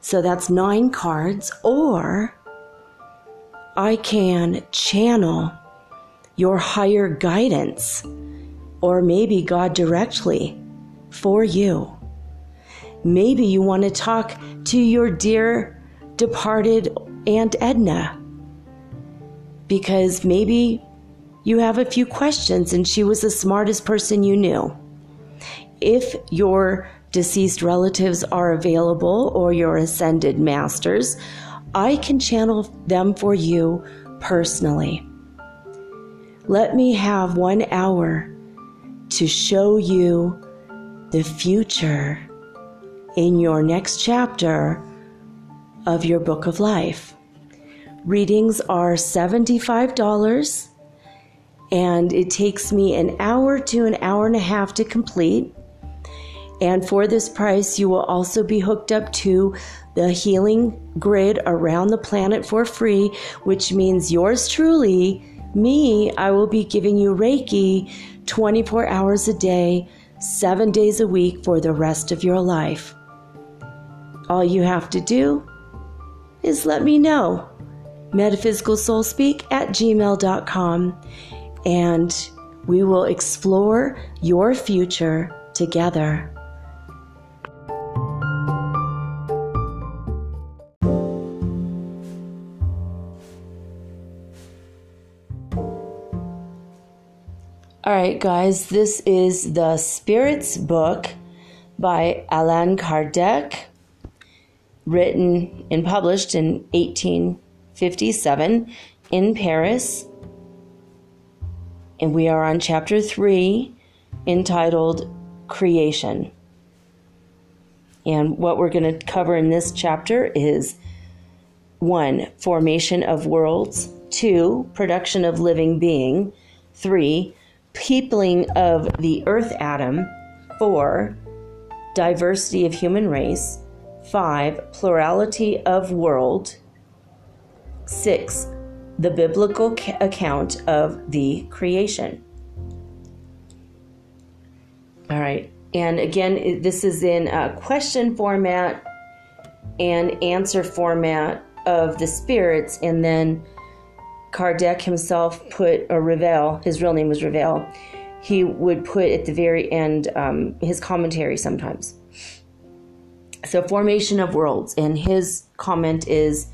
So that's nine cards, or I can channel your higher guidance, or maybe God directly for you. Maybe you want to talk to your dear departed Aunt Edna because maybe you have a few questions and she was the smartest person you knew if your deceased relatives are available or your ascended masters, I can channel them for you personally. Let me have one hour to show you the future in your next chapter of your book of life. Readings are $75 and it takes me an hour to an hour and a half to complete. And for this price, you will also be hooked up to the healing grid around the planet for free, which means yours truly, me, I will be giving you Reiki 24 hours a day, seven days a week for the rest of your life. All you have to do is let me know. MetaphysicalSoulSpeak at gmail.com. And We will explore your future together. All right, guys, this is the Spirits book by Allan Kardec, written and published in 1857 in Paris. And we are on chapter 3 entitled Creation. And what we're going to cover in this chapter is 1. Formation of worlds, 2. Production of living being, 3 peopling of the earth Adam. Four, diversity of human race. Five, plurality of world. Six, the biblical account of the creation. All right. And again, this is in a question format and answer format of the spirits, and then Kardec himself put, or Rivail, his real name was Rivail, he would put at the very end um, his commentary sometimes. So, Formation of Worlds, and his comment is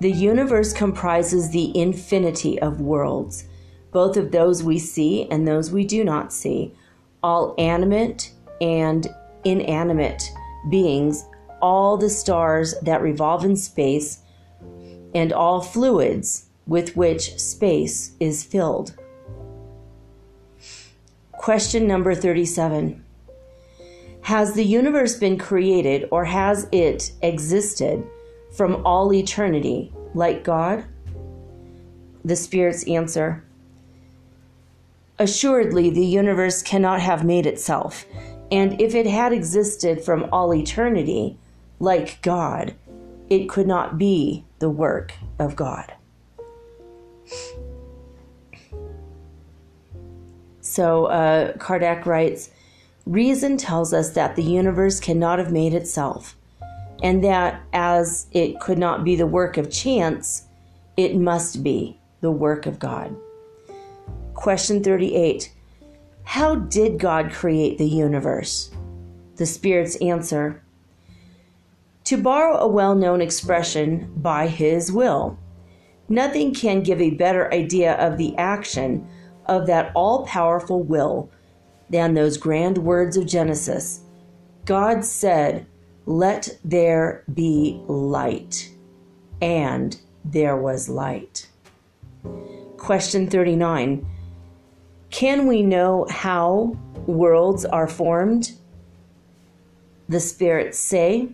The universe comprises the infinity of worlds, both of those we see and those we do not see, all animate and inanimate beings, all the stars that revolve in space and all fluids with which space is filled. Question number 37 Has the universe been created or has it existed from all eternity like God? The Spirit's answer Assuredly, the universe cannot have made itself, and if it had existed from all eternity, like God, it could not be the work of God. So uh, Kardec writes Reason tells us that the universe cannot have made itself, and that as it could not be the work of chance, it must be the work of God. Question 38 How did God create the universe? The Spirit's answer to borrow a well known expression, by his will. Nothing can give a better idea of the action of that all powerful will than those grand words of Genesis. God said, Let there be light. And there was light. Question 39 Can we know how worlds are formed? The spirits say,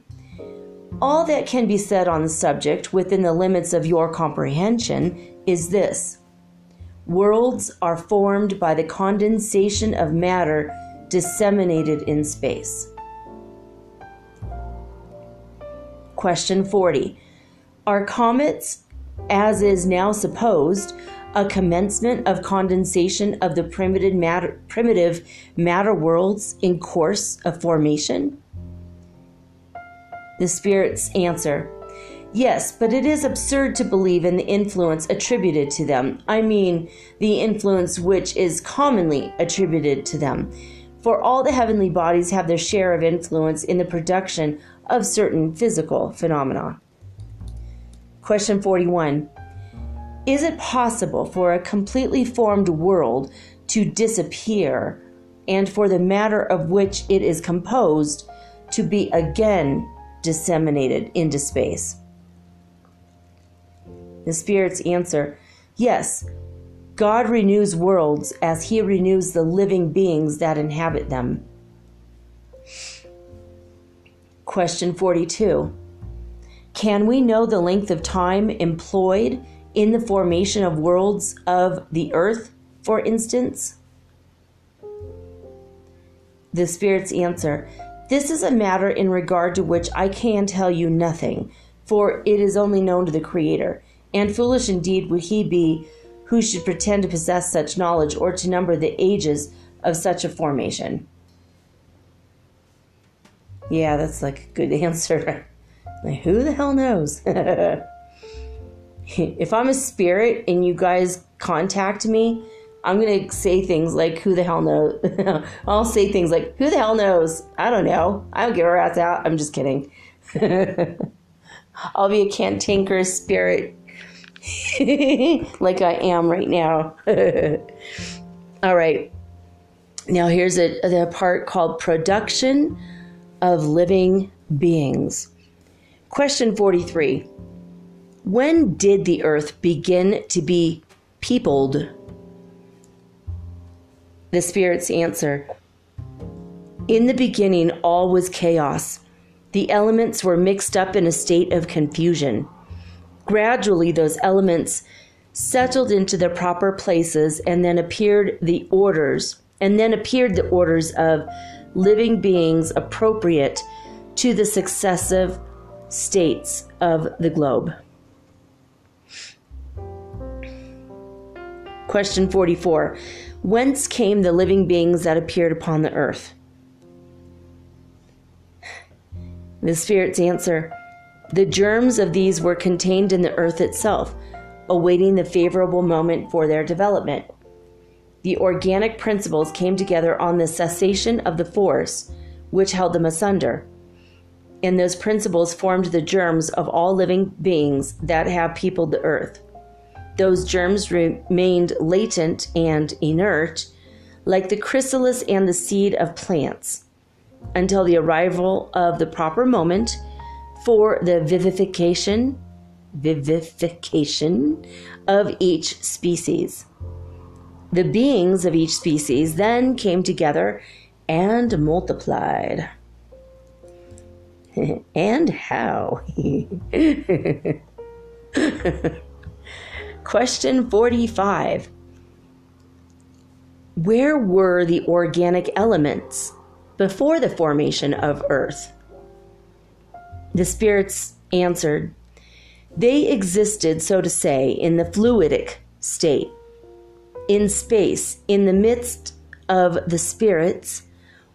all that can be said on the subject within the limits of your comprehension is this worlds are formed by the condensation of matter disseminated in space. Question 40 Are comets, as is now supposed, a commencement of condensation of the primitive matter, primitive matter worlds in course of formation? The spirits answer, Yes, but it is absurd to believe in the influence attributed to them. I mean, the influence which is commonly attributed to them. For all the heavenly bodies have their share of influence in the production of certain physical phenomena. Question 41 Is it possible for a completely formed world to disappear and for the matter of which it is composed to be again disseminated into space? The spirits answer, Yes, God renews worlds as he renews the living beings that inhabit them. Question 42 Can we know the length of time employed in the formation of worlds of the earth, for instance? The spirits answer, this is a matter in regard to which I can tell you nothing, for it is only known to the Creator, and foolish indeed would he be who should pretend to possess such knowledge or to number the ages of such a formation. Yeah, that's like a good *laughs* answer. Like, who the hell knows? *laughs* if I'm a spirit and you guys contact me, I'm to say things like, who the hell knows? *laughs* I'll say things like, who the hell knows? I don't know. I don't give a rat's out. I'm just kidding. *laughs* I'll be a cantankerous spirit *laughs* like I am right now. All right. Now here's a, the part called production of living beings. Question 43. When did the earth begin to be peopled? The spirits answer In the beginning, all was chaos. The elements were mixed up in a state of confusion. Gradually, those elements settled into their proper places and then appeared the orders, and then appeared the orders of living beings appropriate to the successive states of the globe. Question 44 Whence came the living beings that appeared upon the earth? The spirits answer The germs of these were contained in the earth itself, awaiting the favorable moment for their development. The organic principles came together on the cessation of the force which held them asunder. And those principles formed the germs of all living beings that have peopled the earth. Those germs remained latent and inert, like the chrysalis and the seed of plants, until the arrival of the proper moment for the vivification vivification of each species. The beings of each species then came together and multiplied. *laughs* and how? *laughs* Question 45 Where were the organic elements before the formation of Earth? The spirits answered, They existed, so to say, in the fluidic state, in space, in the midst of the spirits,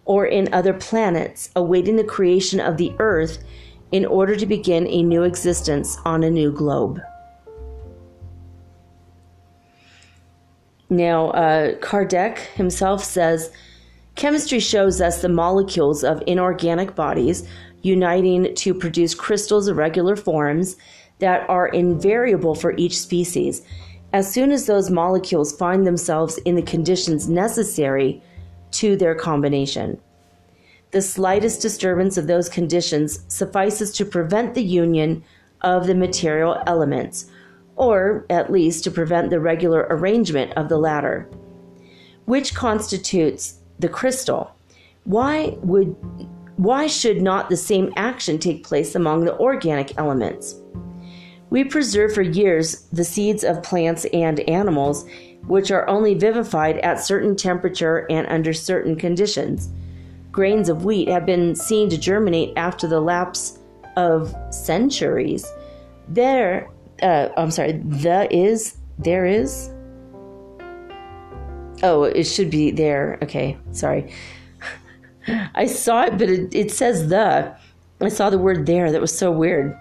or in other planets, awaiting the creation of the Earth in order to begin a new existence on a new globe. Now, uh, Kardec himself says chemistry shows us the molecules of inorganic bodies uniting to produce crystals of regular forms that are invariable for each species. As soon as those molecules find themselves in the conditions necessary to their combination, the slightest disturbance of those conditions suffices to prevent the union of the material elements or at least to prevent the regular arrangement of the latter. Which constitutes the crystal? Why would why should not the same action take place among the organic elements? We preserve for years the seeds of plants and animals, which are only vivified at certain temperature and under certain conditions. Grains of wheat have been seen to germinate after the lapse of centuries. There, uh, I'm sorry, the is, there is. Oh, it should be there. Okay, sorry. *laughs* I saw it, but it, it says the. I saw the word there. That was so weird.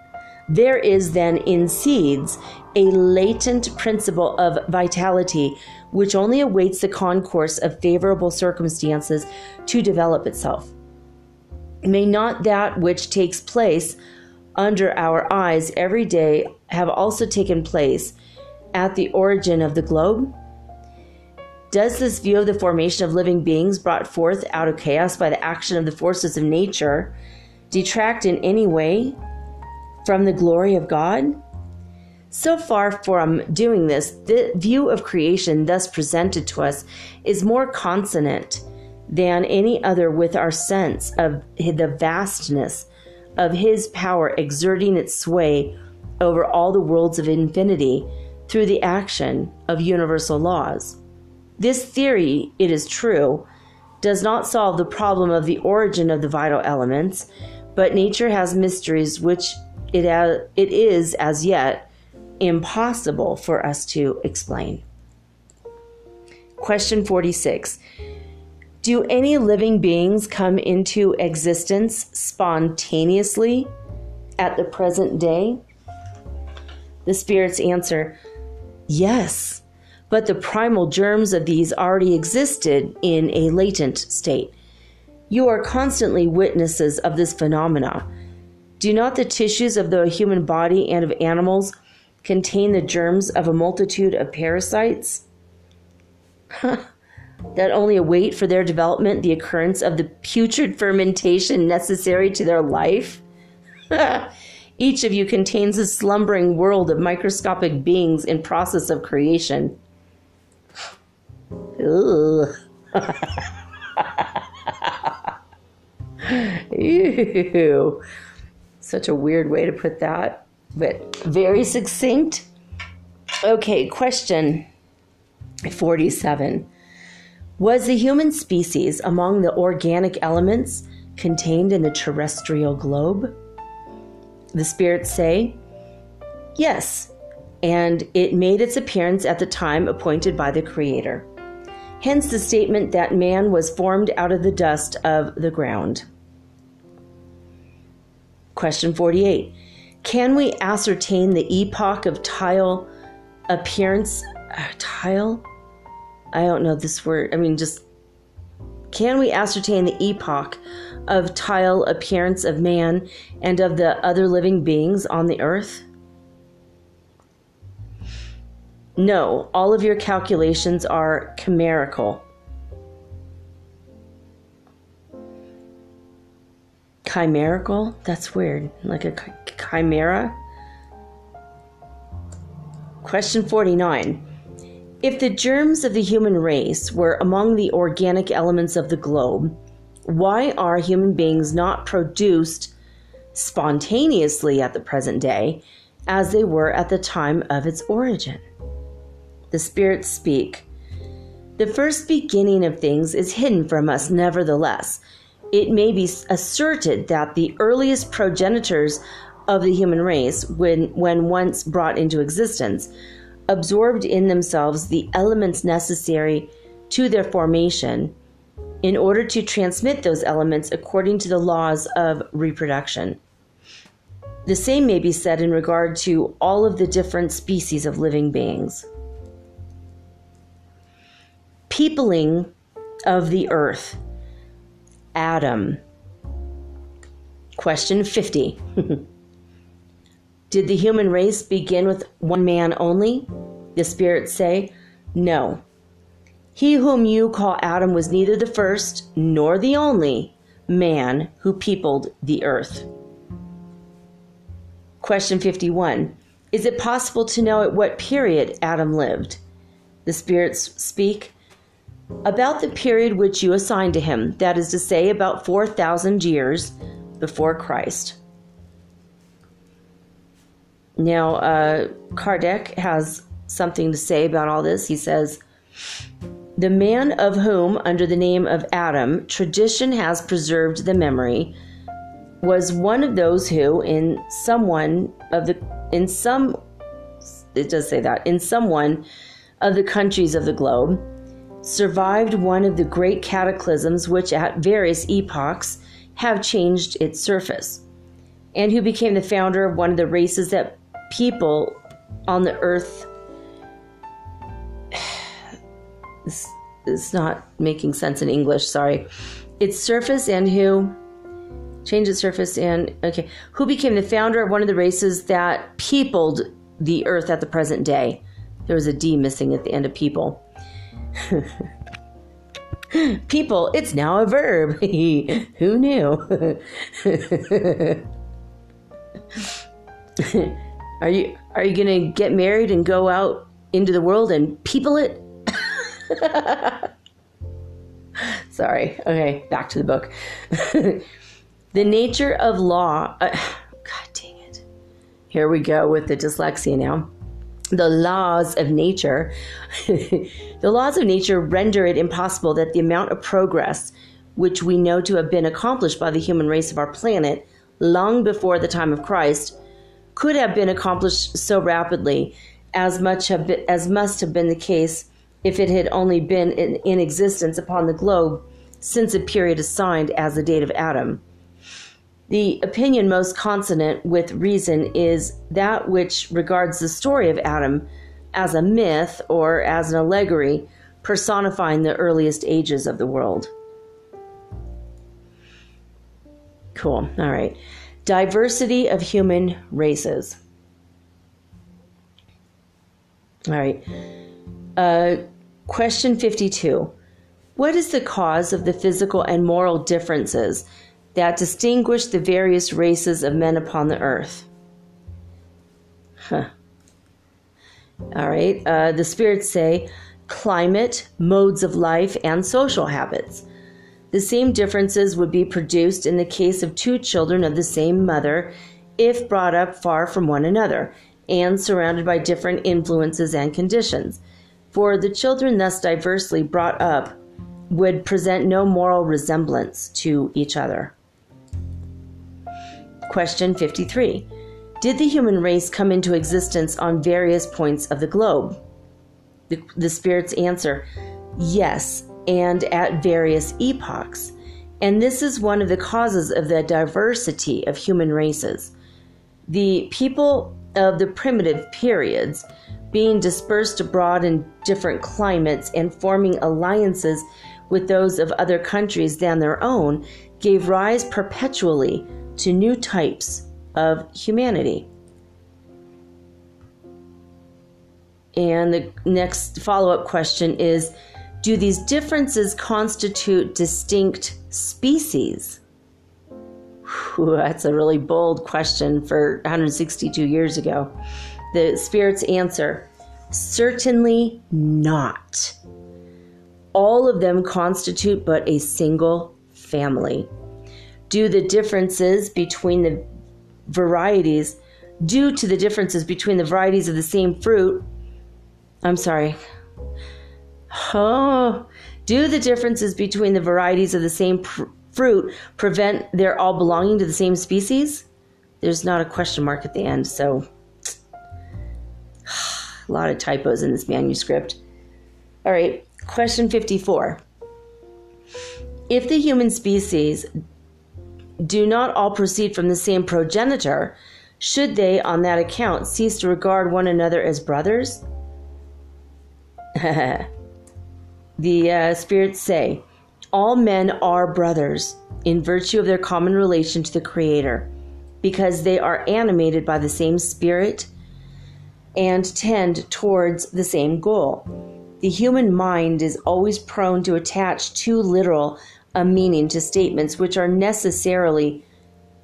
There is then in seeds a latent principle of vitality which only awaits the concourse of favorable circumstances to develop itself. May not that which takes place under our eyes every day have also taken place at the origin of the globe? Does this view of the formation of living beings brought forth out of chaos by the action of the forces of nature detract in any way from the glory of God? So far from doing this, the view of creation thus presented to us is more consonant than any other with our sense of the vastness of His power exerting its sway over all the worlds of infinity through the action of universal laws. This theory, it is true, does not solve the problem of the origin of the vital elements, but nature has mysteries which it, it is as yet impossible for us to explain. Question 46 Do any living beings come into existence spontaneously at the present day? The spirits answer, Yes, but the primal germs of these already existed in a latent state. You are constantly witnesses of this phenomena. Do not the tissues of the human body and of animals contain the germs of a multitude of parasites *laughs* that only await for their development the occurrence of the putrid fermentation necessary to their life? *laughs* Each of you contains a slumbering world of microscopic beings in process of creation. Ew. Ew. Such a weird way to put that, but very succinct. Okay, question 47. Was the human species among the organic elements contained in the terrestrial globe? The spirits say, Yes, and it made its appearance at the time appointed by the Creator. Hence the statement that man was formed out of the dust of the ground. Question 48. Can we ascertain the epoch of tile appearance? Uh, tile? I don't know this word. I mean, just can we ascertain the epoch of tile appearance of man and of the other living beings on the earth? No, all of your calculations are chimerical. Chimerical? That's weird. Like a chimera? Question 49. If the germs of the human race were among the organic elements of the globe, why are human beings not produced spontaneously at the present day as they were at the time of its origin? The spirits speak. The first beginning of things is hidden from us, nevertheless. It may be asserted that the earliest progenitors of the human race, when, when once brought into existence, absorbed in themselves the elements necessary to their formation in order to transmit those elements according to the laws of reproduction. The same may be said in regard to all of the different species of living beings. Peopling of the earth. Adam. Question 50. *laughs* Did the human race begin with one man only? The spirits say, No. He whom you call Adam was neither the first nor the only man who peopled the earth. Question 51. Is it possible to know at what period Adam lived? The spirits speak about the period which you assign to him, that is to say, about 4,000 years before Christ. Now, uh, Kardec has something to say about all this. He says, The man of whom, under the name of Adam, tradition has preserved the memory, was one of those who, in someone of the, in some, it does say that, in someone of the countries of the globe, survived one of the great cataclysms which at various epochs have changed its surface, and who became the founder of one of the races that people on the earth it's, it's not making sense in English, sorry. Its surface and who changed its surface and okay, who became the founder of one of the races that peopled the earth at the present day. There was a D missing at the end of people. *laughs* people, it's now a verb. *laughs* who knew? *laughs* Are you are you gonna get married and go out into the world and people it? *laughs* Sorry. Okay, back to the book. *laughs* the nature of law. Uh, God dang it. Here we go with the dyslexia now. The laws of nature. *laughs* the laws of nature render it impossible that the amount of progress which we know to have been accomplished by the human race of our planet long before the time of Christ could have been accomplished so rapidly as much have been, as must have been the case if it had only been in, in existence upon the globe since a period assigned as the date of Adam. The opinion most consonant with reason is that which regards the story of Adam as a myth or as an allegory personifying the earliest ages of the world. Cool. All right. Diversity of human races. All right. Uh, question 52. What is the cause of the physical and moral differences that distinguish the various races of men upon the earth? Huh. All right. Uh, the spirits say climate, modes of life, and social habits. The same differences would be produced in the case of two children of the same mother if brought up far from one another and surrounded by different influences and conditions. For the children thus diversely brought up would present no moral resemblance to each other. Question 53 Did the human race come into existence on various points of the globe? The, the spirits answer yes, and at various epochs. And this is one of the causes of the diversity of human races. The people of the primitive periods being dispersed abroad in different climates and forming alliances with those of other countries than their own gave rise perpetually to new types of humanity. And the next follow up question is Do these differences constitute distinct species? Whew, that's a really bold question for 162 years ago. The spirits answer Certainly not. All of them constitute but a single family. Do the differences between the varieties, due to the differences between the varieties of the same fruit, I'm sorry. Oh, do the differences between the varieties of the same pr- fruit prevent their all belonging to the same species? There's not a question mark at the end, so *sighs* a lot of typos in this manuscript. All right, question 54. If the human species do not all proceed from the same progenitor, should they, on that account, cease to regard one another as brothers? *laughs* the uh, spirits say, All men are brothers in virtue of their common relation to the Creator, because they are animated by the same spirit and tend towards the same goal. The human mind is always prone to attach too literal a meaning to statements which are necessarily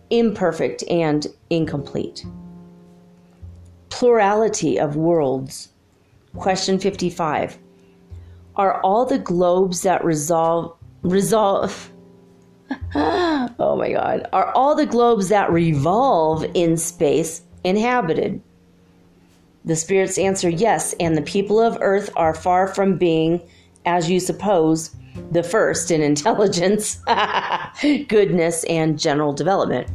imperfect and incomplete. Plurality of worlds. Question 55. Are all the globes that resolve resolve *laughs* Oh my god. Are all the globes that revolve in space inhabited? The spirits answer yes, and the people of earth are far from being, as you suppose, the first in *laughs* intelligence, *laughs* goodness, and general development.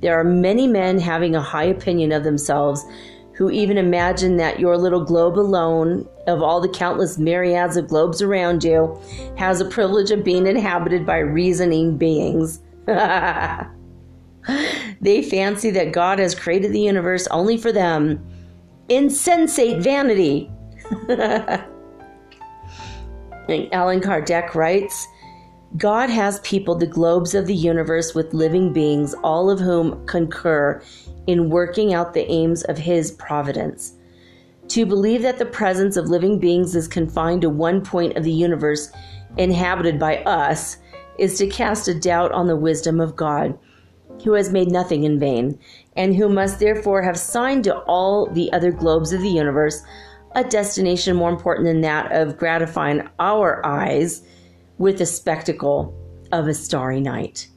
There are many men having a high opinion of themselves who even imagine that your little globe alone, of all the countless myriads of globes around you, has the privilege of being inhabited by reasoning beings. *laughs* they fancy that God has created the universe only for them. Insensate vanity! *laughs* Allan Kardec writes God has peopled the globes of the universe with living beings, all of whom concur in working out the aims of His providence. To believe that the presence of living beings is confined to one point of the universe inhabited by us is to cast a doubt on the wisdom of God, who has made nothing in vain, and who must therefore have signed to all the other globes of the universe a destination more important than that of gratifying our eyes with the spectacle of a starry night.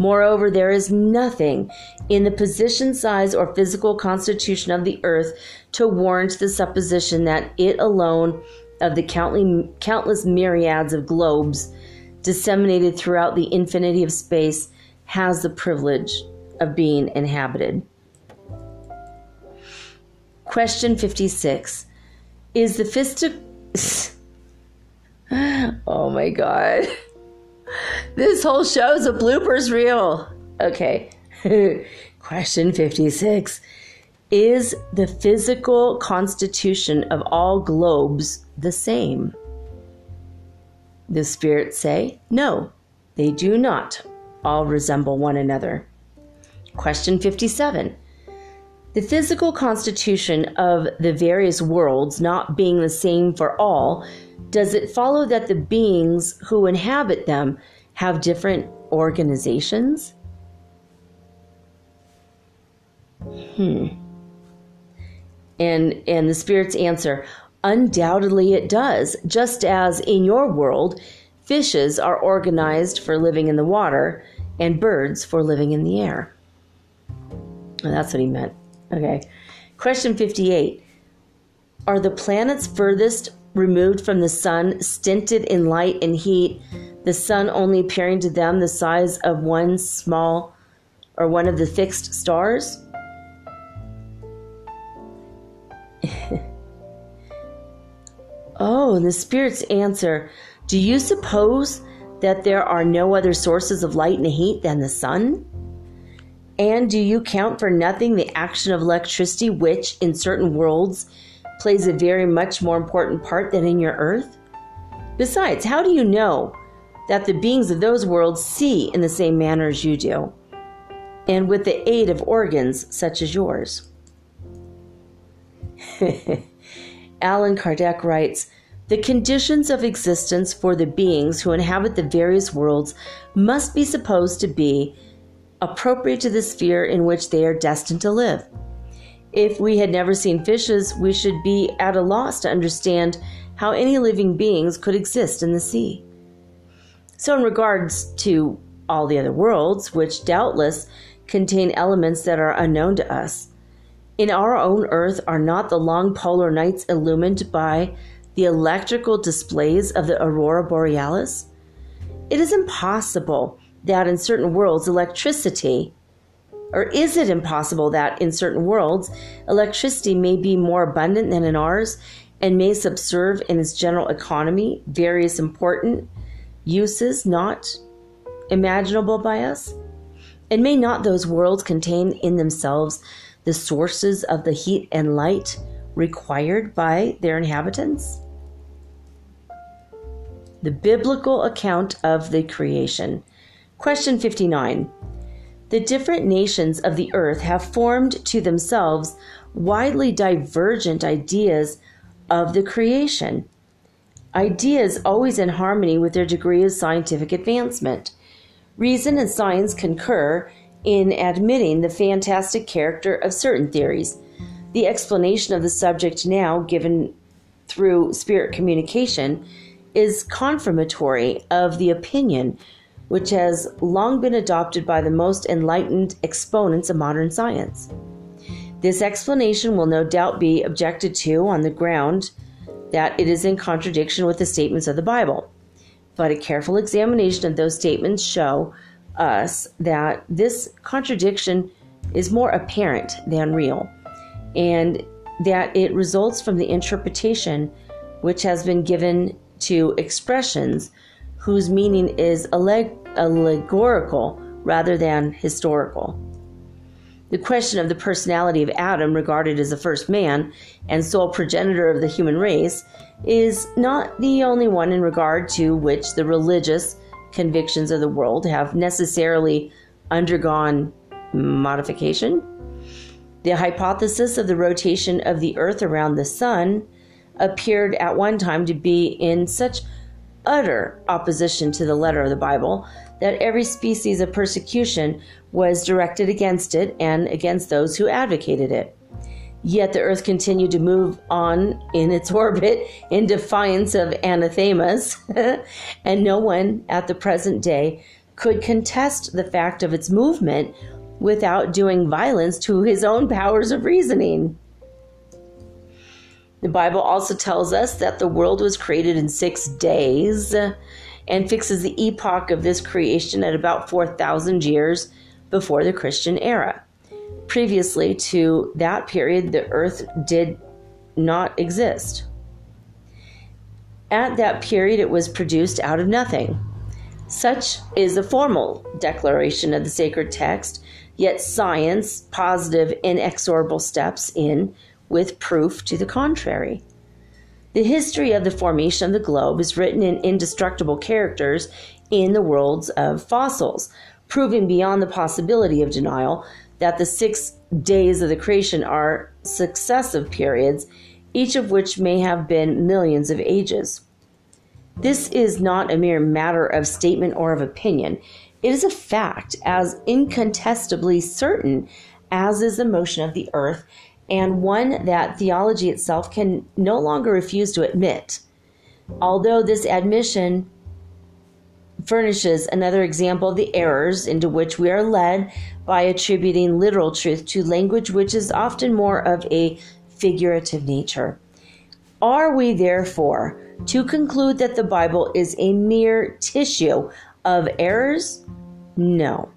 Moreover, there is nothing in the position, size, or physical constitution of the earth to warrant the supposition that it alone, of the countless myriads of globes disseminated throughout the infinity of space, has the privilege of being inhabited. Question 56 Is the fistic. *laughs* oh my god. *laughs* This whole show is a bloopers reel. Okay. *laughs* Question 56 Is the physical constitution of all globes the same? The spirits say, no, they do not all resemble one another. Question 57. The physical constitution of the various worlds not being the same for all, does it follow that the beings who inhabit them have different organizations? Hmm. And and the spirits answer, undoubtedly it does, just as in your world fishes are organized for living in the water and birds for living in the air. And that's what he meant. Okay. Question 58. Are the planets furthest removed from the sun stinted in light and heat, the sun only appearing to them the size of one small or one of the fixed stars? *laughs* oh, the spirits answer Do you suppose that there are no other sources of light and heat than the sun? And do you count for nothing the action of electricity, which in certain worlds plays a very much more important part than in your earth? Besides, how do you know that the beings of those worlds see in the same manner as you do, and with the aid of organs such as yours? *laughs* Allan Kardec writes The conditions of existence for the beings who inhabit the various worlds must be supposed to be appropriate to the sphere in which they are destined to live. If we had never seen fishes, we should be at a loss to understand how any living beings could exist in the sea. So, in regards to all the other worlds, which doubtless contain elements that are unknown to us, in our own earth are not the long polar nights illumined by the electrical displays of the aurora borealis? It is impossible that in certain worlds electricity, or is it impossible that in certain worlds electricity may be more abundant than in ours and may subserve in its general economy various important uses not imaginable by us? And may not those worlds contain in themselves the sources of the heat and light required by their inhabitants? The biblical account of the creation. Question 59. The different nations of the earth have formed to themselves widely divergent ideas of the creation. Ideas always in harmony with their degree of scientific advancement. Reason and science concur in admitting the fantastic character of certain theories. The explanation of the subject now given through spirit communication is confirmatory of the opinion which has long been adopted by the most enlightened exponents of modern science. This explanation will no doubt be objected to on the ground that it is in contradiction with the statements of the Bible. But a careful examination of those statements show us that this contradiction is more apparent than real, and that it results from the interpretation which has been given to expressions whose meaning is alleg- allegorical rather than historical. The question of the personality of Adam, regarded as the first man and sole progenitor of the human race, is not the only one in regard to which the religious convictions of the world have necessarily undergone modification. The hypothesis of the rotation of the earth around the sun appeared at one time to be in such utter opposition to the letter of the Bible that every species of persecution was directed against it and against those who advocated it. Yet the earth continued to move on in its *laughs* orbit in defiance of anathemas, *laughs* and no one at the present day could contest the fact of its movement without doing violence to his own powers of reasoning. The Bible also tells us that the world was created in six days and fixes the epoch of this creation at about 4,000 years before the Christian era. Previously to that period, the earth did not exist. At that period, it was produced out of nothing. Such is the formal declaration of the sacred text, yet science, positive, inexorable steps in with proof to the contrary. The history of the formation of the globe is written in indestructible characters in the worlds of fossils, proving beyond the possibility of denial that the six days of the creation are successive periods, each of which may have been millions of ages. This is not a mere matter of statement or of opinion. It is a fact as incontestably certain as is the motion of the earth, and one that theology itself can no longer refuse to admit. Although this admission furnishes another example of the errors into which we are led by attributing literal truth to language which is often more of a figurative nature. Are we therefore to conclude that the Bible is a mere tissue of errors? No.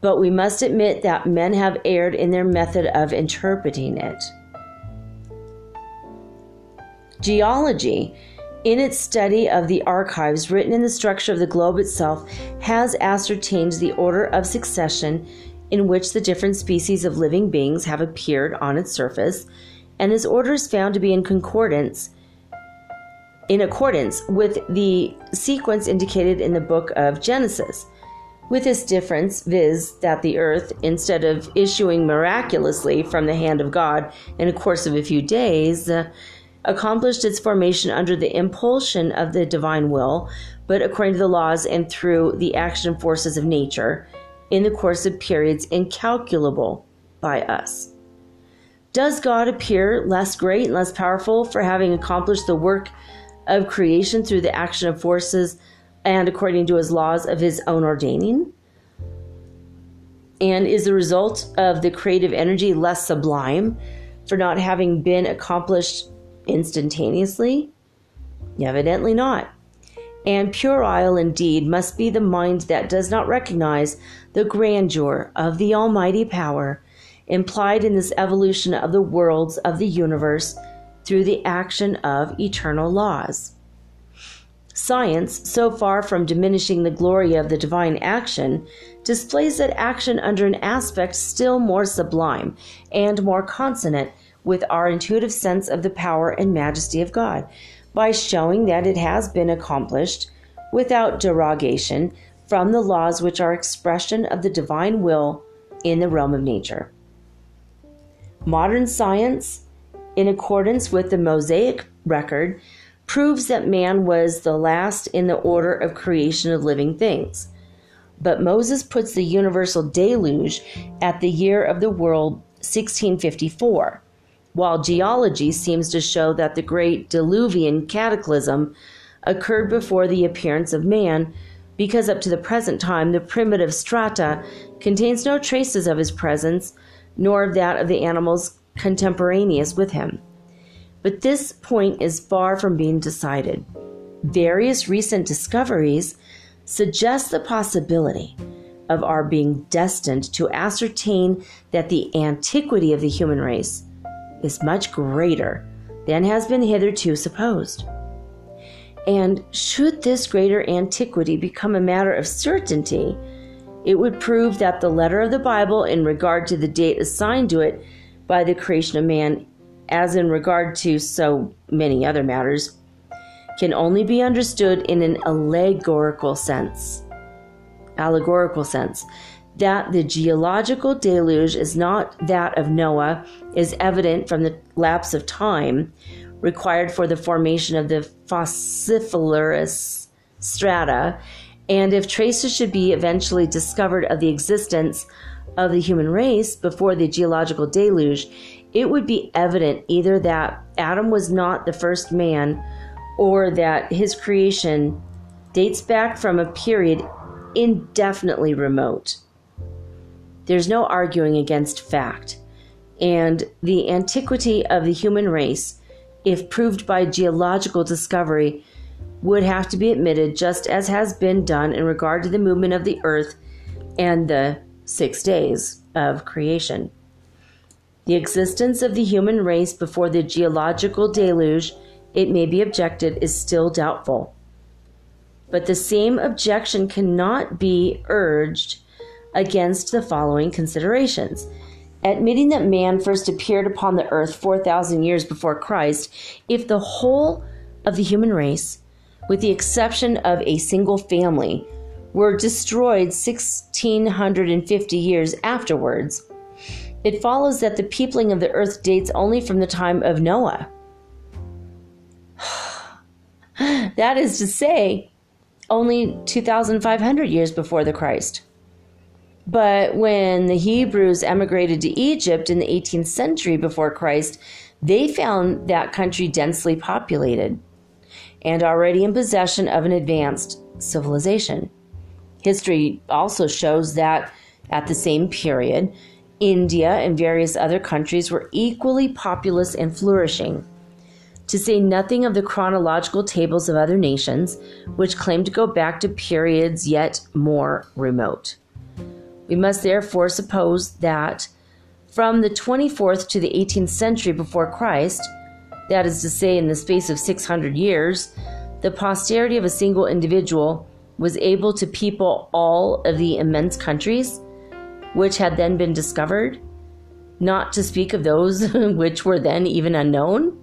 But we must admit that men have erred in their method of interpreting it. Geology in its study of the archives written in the structure of the globe itself, has ascertained the order of succession in which the different species of living beings have appeared on its surface, and this order is found to be in concordance in accordance with the sequence indicated in the book of Genesis. With this difference, viz., that the earth, instead of issuing miraculously from the hand of God in a course of a few days, uh, accomplished its formation under the impulsion of the divine will, but according to the laws and through the action forces of nature, in the course of periods incalculable by us. Does God appear less great and less powerful for having accomplished the work of creation through the action of forces and according to his laws of his own ordaining? And is the result of the creative energy less sublime for not having been accomplished instantaneously? Evidently not. And puerile indeed must be the mind that does not recognize the grandeur of the almighty power implied in this evolution of the worlds of the universe through the action of eternal laws. Science, so far from diminishing the glory of the divine action, displays that action under an aspect still more sublime and more consonant with our intuitive sense of the power and majesty of God by showing that it has been accomplished without derogation from the laws which are expression of the divine will in the realm of nature. Modern science, in accordance with the Mosaic record, proves that man was the last in the order of creation of living things. But Moses puts the universal deluge at the year of the world 1654 while geology seems to show that the great diluvian cataclysm occurred before the appearance of man, because up to the present time the primitive strata contains no traces of his presence, nor of that of the animals contemporaneous with him. But this point is far from being decided. Various recent discoveries suggest the possibility of our being destined to ascertain that the antiquity of the human race is much greater than has been hitherto supposed. And should this greater antiquity become a matter of certainty, it would prove that the letter of the Bible, in regard to the date assigned to it by the creation of man, as in regard to so many other matters, can only be understood in an allegorical sense. Allegorical sense that the geological deluge is not that of Noah is evident from the lapse of time required for the formation of the fossiliferous strata, and if traces should be eventually discovered of the existence of the human race before the geological deluge, it would be evident either that Adam was not the first man or that his creation dates back from a period indefinitely remote. There's no arguing against fact. And the antiquity of the human race, if proved by geological discovery, would have to be admitted just as has been done in regard to the movement of the earth and the six days of creation. The existence of the human race before the geological deluge, it may be objected, is still doubtful. But the same objection cannot be urged against the following considerations. Admitting that man first appeared upon the earth 4,000 years before Christ, if the whole of the human race, with the exception of a single family, were destroyed 1650 years afterwards, it follows that the peopling of the earth dates only from the time of Noah. *sighs* that is to say, only 2,500 years before the Christ. But when the Hebrews emigrated to Egypt in the 18th century before Christ, they found that country densely populated and already in possession of an advanced civilization. History also shows that at the same period, India and various other countries were equally populous and flourishing. To say nothing of the chronological tables of other nations, which claim to go back to periods yet more remote. We must therefore suppose that from the 24th to the 18th century before Christ, that is to say, in the space of 600 years, the posterity of a single individual was able to people all of the immense countries which had then been discovered, not to speak of those *laughs* which were then even unknown,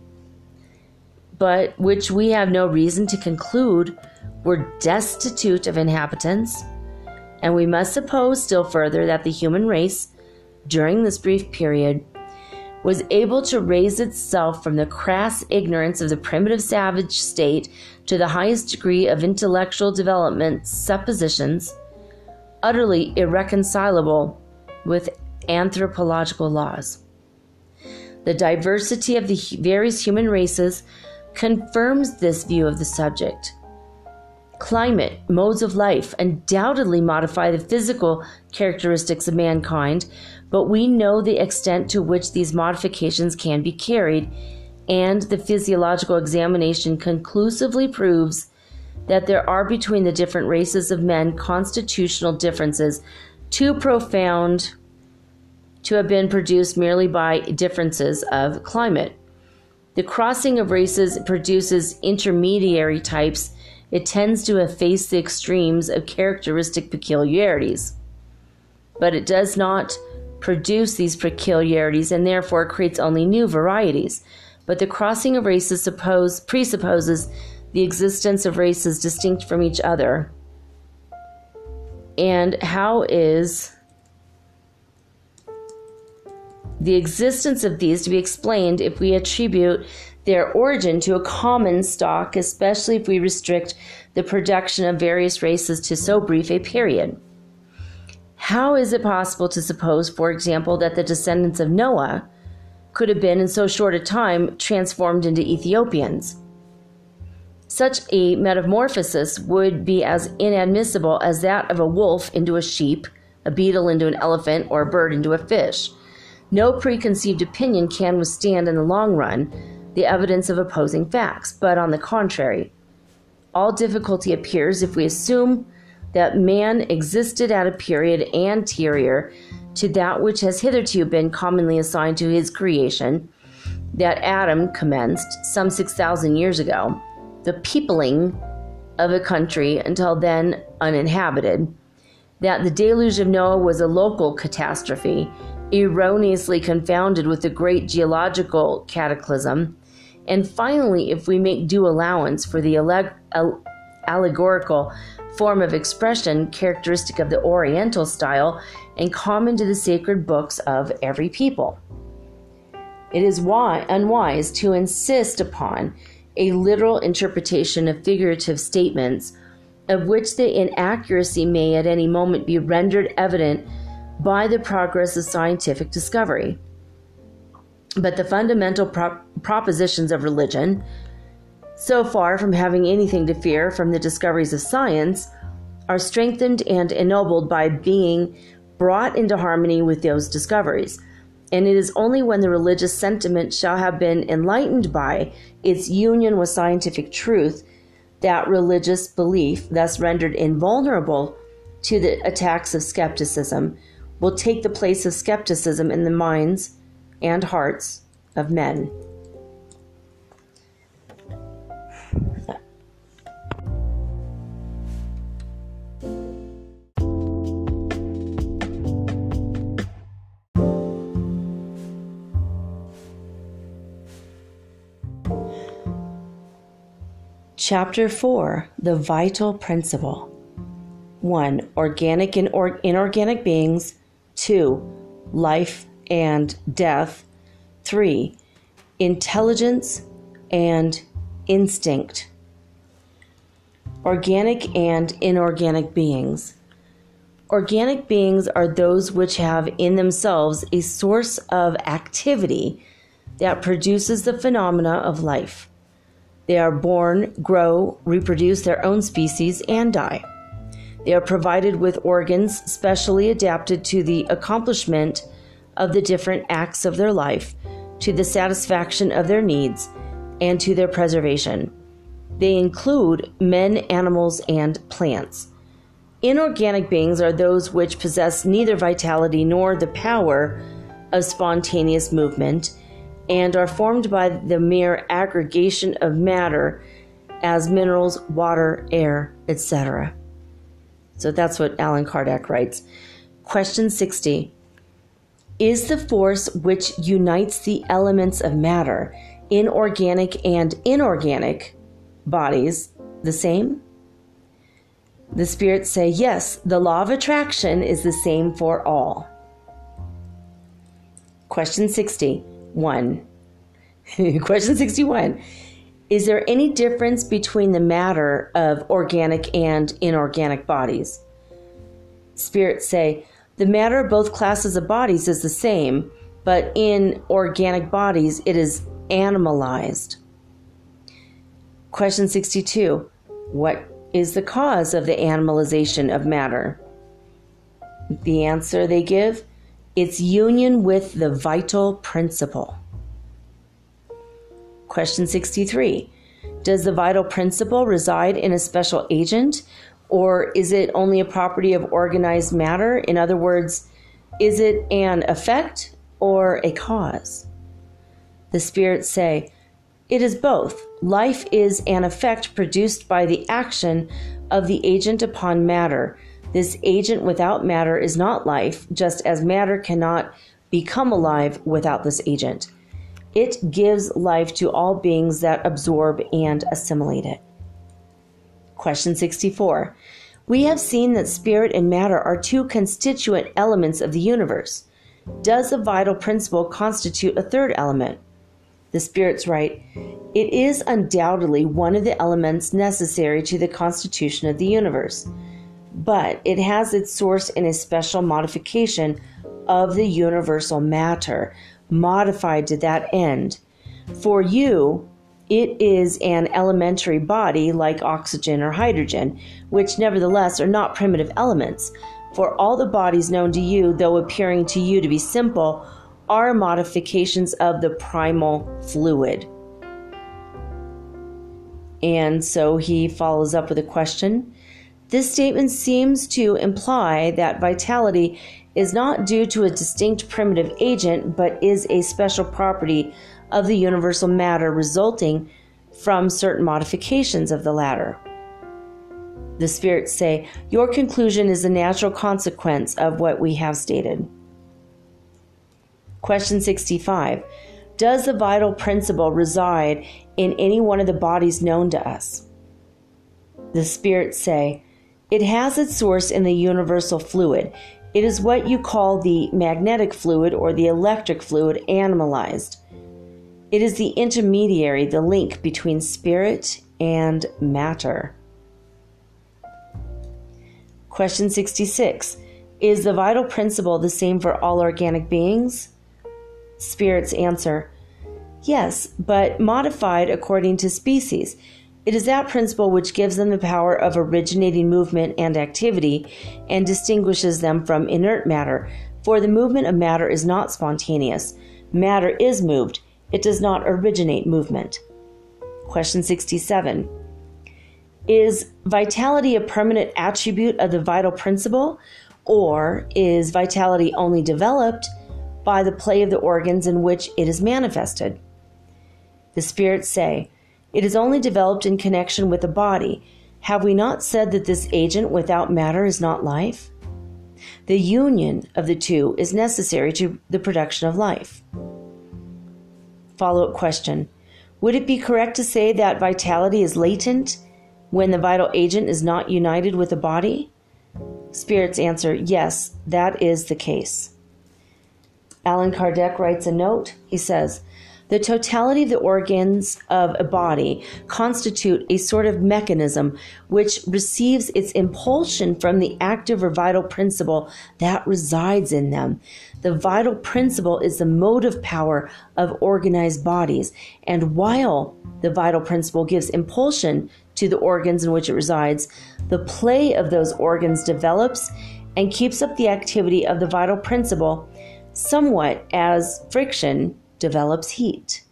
but which we have no reason to conclude were destitute of inhabitants. And we must suppose still further that the human race, during this brief period, was able to raise itself from the crass ignorance of the primitive savage state to the highest degree of intellectual development suppositions utterly irreconcilable with anthropological laws. The diversity of the various human races confirms this view of the subject. Climate, modes of life undoubtedly modify the physical characteristics of mankind, but we know the extent to which these modifications can be carried, and the physiological examination conclusively proves that there are between the different races of men constitutional differences too profound to have been produced merely by differences of climate. The crossing of races produces intermediary types. It tends to efface the extremes of characteristic peculiarities. But it does not produce these peculiarities and therefore creates only new varieties. But the crossing of races suppose, presupposes the existence of races distinct from each other. And how is the existence of these to be explained if we attribute their origin to a common stock, especially if we restrict the production of various races to so brief a period? How is it possible to suppose, for example, that the descendants of Noah could have been in so short a time transformed into Ethiopians? Such a metamorphosis would be as inadmissible as that of a wolf into a sheep, a beetle into an elephant, or a bird into a fish. No preconceived opinion can withstand in the long run the evidence of opposing facts, but on the contrary, all difficulty appears if we assume that man existed at a period anterior to that which has hitherto been commonly assigned to his creation, that Adam commenced some 6,000 years ago the peopling of a country until then uninhabited, that the deluge of Noah was a local catastrophe, erroneously confounded with the great geological cataclysm, and finally, if we make due allowance for the allegorical form of expression characteristic of the Oriental style and common to the sacred books of every people. It is why unwise to insist upon a literal interpretation of figurative statements, of which the inaccuracy may at any moment be rendered evident by the progress of scientific discovery. But the fundamental propositions of religion, so far from having anything to fear from the discoveries of science, are strengthened and ennobled by being brought into harmony with those discoveries and it is only when the religious sentiment shall have been enlightened by its union with scientific truth that religious belief, thus rendered invulnerable to the attacks of skepticism, will take the place of skepticism in the minds and hearts of men. Chapter 4 The Vital Principle 1. Organic and or- inorganic beings. 2. Life and death. 3. Intelligence and instinct. Organic and inorganic beings. Organic beings are those which have in themselves a source of activity that produces the phenomena of life. They are born, grow, reproduce their own species, and die. They are provided with organs specially adapted to the accomplishment of the different acts of their life, to the satisfaction of their needs, and to their preservation. They include men, animals, and plants. Inorganic beings are those which possess neither vitality nor the power of spontaneous movement and are formed by the mere aggregation of matter as minerals, water, air, etc. So that's what Allan Kardec writes. Question 60 Is the force which unites the elements of matter, inorganic and inorganic bodies, the same? The spirits say, yes, the law of attraction is the same for all. Question 61. *laughs* Question 61. Is there any difference between the matter of organic and inorganic bodies? Spirits say, the matter of both classes of bodies is the same, but in organic bodies it is animalized. Question 62. What is the cause of the animalization of matter? The answer they give its union with the vital principle. Question 63 Does the vital principle reside in a special agent, or is it only a property of organized matter? In other words, is it an effect or a cause? The spirits say, it is both. Life is an effect produced by the action of the agent upon matter. This agent without matter is not life, just as matter cannot become alive without this agent. It gives life to all beings that absorb and assimilate it. Question 64. We have seen that spirit and matter are two constituent elements of the universe. Does the vital principle constitute a third element? The spirits write, It is undoubtedly one of the elements necessary to the constitution of the universe, but it has its source in a special modification of the universal matter, modified to that end. For you, it is an elementary body like oxygen or hydrogen, which nevertheless are not primitive elements. For all the bodies known to you, though appearing to you to be simple, are modifications of the primal fluid. And so he follows up with a question. This statement seems to imply that vitality is not due to a distinct primitive agent, but is a special property of the universal matter resulting from certain modifications of the latter. The spirits say, Your conclusion is a natural consequence of what we have stated. Question 65 Does the vital principle reside in any one of the bodies known to us? The spirits say, It has its source in the universal fluid. It is what you call the magnetic fluid or the electric fluid animalized. It is the intermediary, the link between spirit and matter. Question 66 Is the vital principle the same for all organic beings? Spirits answer, Yes, but modified according to species. It is that principle which gives them the power of originating movement and activity and distinguishes them from inert matter, for the movement of matter is not spontaneous. Matter is moved, it does not originate movement. Question 67 Is vitality a permanent attribute of the vital principle, or is vitality only developed by the play of the organs in which it is manifested. The spirits say, It is only developed in connection with the body. Have we not said that this agent without matter is not life? The union of the two is necessary to the production of life. Follow up question Would it be correct to say that vitality is latent when the vital agent is not united with the body? Spirits answer, yes, that is the case. Allan Kardec writes a note. He says, the totality of the organs of a body constitute a sort of mechanism which receives its impulsion from the active or vital principle that resides in them. The vital principle is the motive power of organized bodies, and while the vital principle gives impulsion to the organs in which it resides, the play of those organs develops and keeps up the activity of the vital principle somewhat as friction develops heat.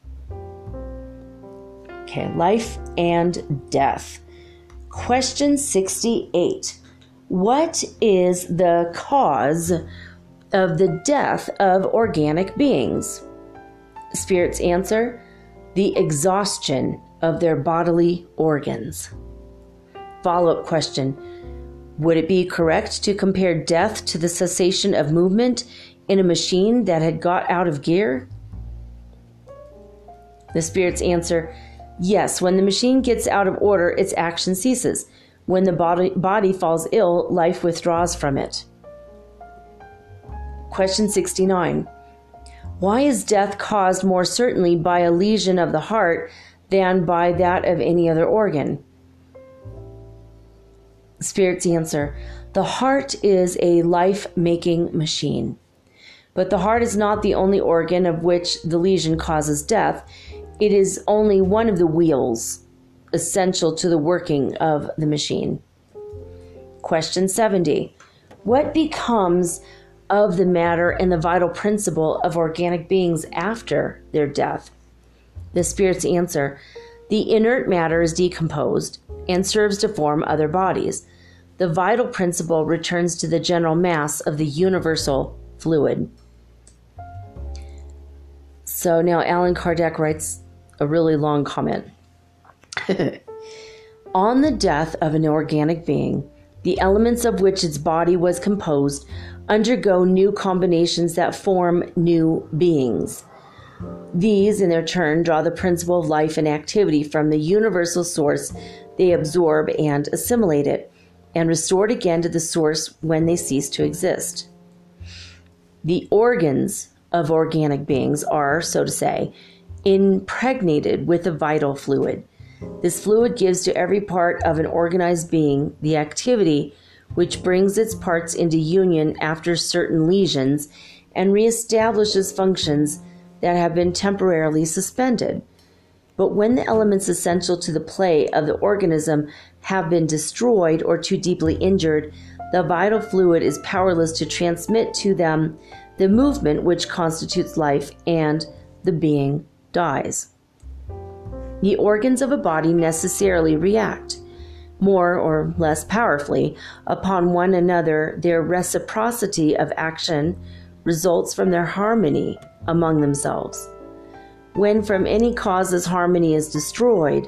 Okay, life and death. Question 68 What is the cause of the death of organic beings? Spirits answer the exhaustion of their bodily organs. Follow up question Would it be correct to compare death to the cessation of movement in a machine that had got out of gear? The spirits answer, Yes, when the machine gets out of order, its action ceases. When the body, body falls ill, life withdraws from it. Question 69. Why is death caused more certainly by a lesion of the heart than by that of any other organ? Spirits answer The heart is a life making machine. But the heart is not the only organ of which the lesion causes death. It is only one of the wheels essential to the working of the machine. Question 70. What becomes of the matter and the vital principle of organic beings after their death? The spirits answer The inert matter is decomposed and serves to form other bodies. The vital principle returns to the general mass of the universal fluid. So now Allan Kardec writes a really long comment. *laughs* On the death of an organic being, the elements of which its body was composed undergo new combinations that form new beings. These, in their turn, draw the principle of life and activity from the universal source they absorb and assimilate it, and restore it again to the source when they cease to exist. The organs of organic beings are, so to say, impregnated with a vital fluid. This fluid gives to every part of an organized being the activity which brings its parts into union after certain lesions and reestablishes functions that have been temporarily suspended. But when the elements essential to the play of the organism have been destroyed or too deeply injured, the vital fluid is powerless to transmit to them the movement which constitutes life and the being dies. The organs of a body necessarily react, more or less powerfully, upon one another. Their reciprocity of action results from their harmony among themselves. When from any causes harmony is destroyed,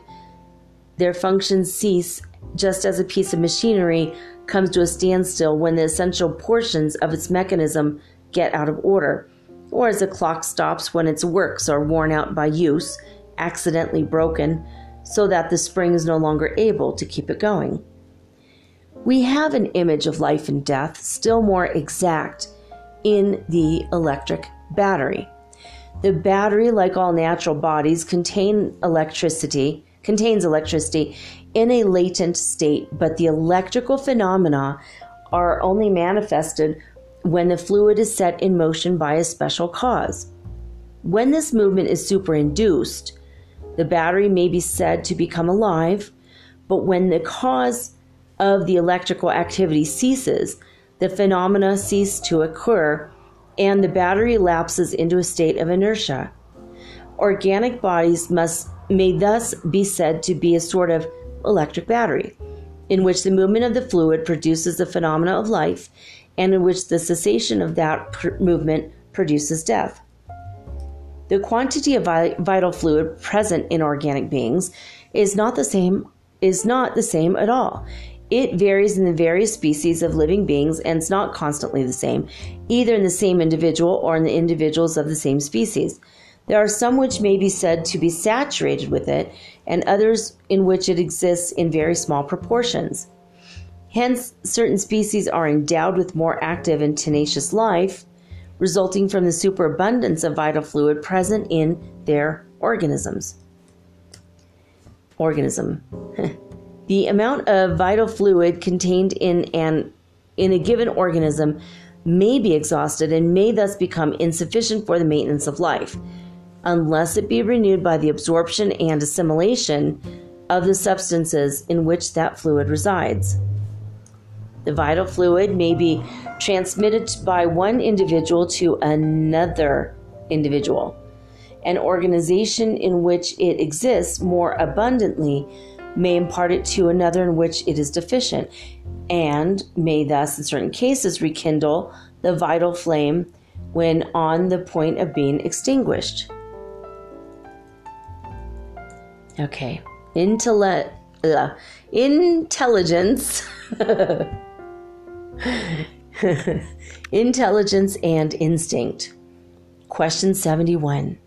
their functions cease just as a piece of machinery comes to a standstill when the essential portions of its mechanism get out of order or as a clock stops when its works are worn out by use, accidentally broken, so that the spring is no longer able to keep it going. We have an image of life and death still more exact in the electric battery. The battery, like all natural bodies, contain electricity, contains electricity in a latent state, but the electrical phenomena are only manifested when the fluid is set in motion by a special cause. When this movement is superinduced, the battery may be said to become alive, but when the cause of the electrical activity ceases, the phenomena cease to occur and the battery lapses into a state of inertia. Organic bodies must may thus be said to be a sort of electric battery, in which the movement of the fluid produces the phenomena of life and in which the cessation of that pr- movement produces death. The quantity of vital fluid present in organic beings is not the same is not the same at all. It varies in the various species of living beings and is not constantly the same, either in the same individual or in the individuals of the same species. There are some which may be said to be saturated with it, and others in which it exists in very small proportions. Hence, certain species are endowed with more active and tenacious life, resulting from the superabundance of vital fluid present in their organisms. Organism. *laughs* the amount of vital fluid contained in an in a given organism may be exhausted and may thus become insufficient for the maintenance of life, unless it be renewed by the absorption and assimilation of the substances in which that fluid resides. The vital fluid may be transmitted by one individual to another individual. An organization in which it exists more abundantly may impart it to another in which it is deficient, and may thus, in certain cases, rekindle the vital flame when on the point of being extinguished. Okay, Intellect, uh, intelligence. *laughs* *laughs* Intelligence and instinct. Question 71.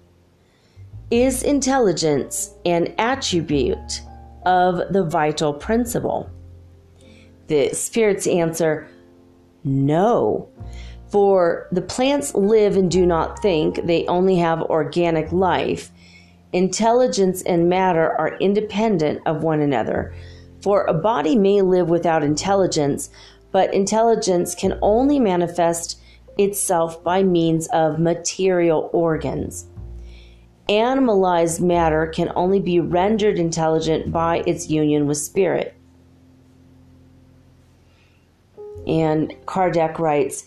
Is intelligence an attribute of the vital principle? The spirits answer no. For the plants live and do not think, they only have organic life. Intelligence and matter are independent of one another. For a body may live without intelligence, but intelligence can only manifest itself by means of material organs. Animalized matter can only be rendered intelligent by its union with spirit. And Kardec writes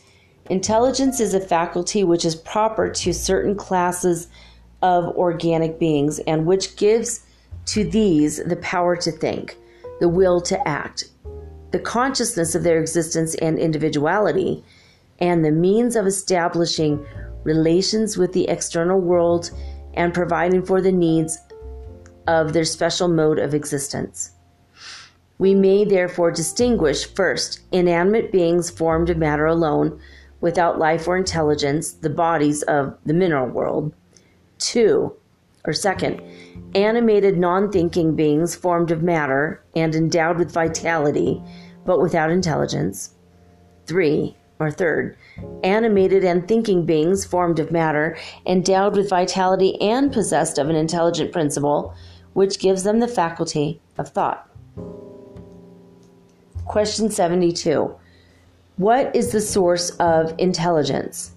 Intelligence is a faculty which is proper to certain classes of organic beings and which gives to these the power to think, the will to act, the consciousness of their existence and individuality, and the means of establishing relations with the external world and providing for the needs of their special mode of existence. We may therefore distinguish first inanimate beings formed of matter alone, without life or intelligence, the bodies of the mineral world. Two, or second, animated non thinking beings formed of matter and endowed with vitality, but without intelligence. Three, or third, animated and thinking beings formed of matter, endowed with vitality and possessed of an intelligent principle, which gives them the faculty of thought. Question 72 What is the source of intelligence?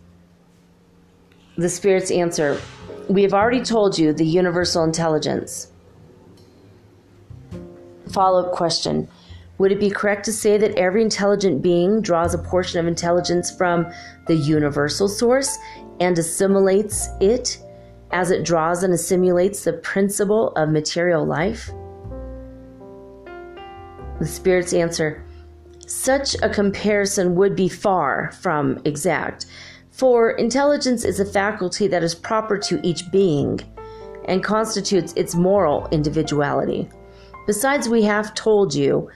The Spirit's answer We have already told you the universal intelligence. Follow up question would it be correct to say that every intelligent being draws a portion of intelligence from the universal source and assimilates it as it draws and assimilates the principle of material life? The Spirit's answer Such a comparison would be far from exact, for intelligence is a faculty that is proper to each being and constitutes its moral individuality. Besides, we have told you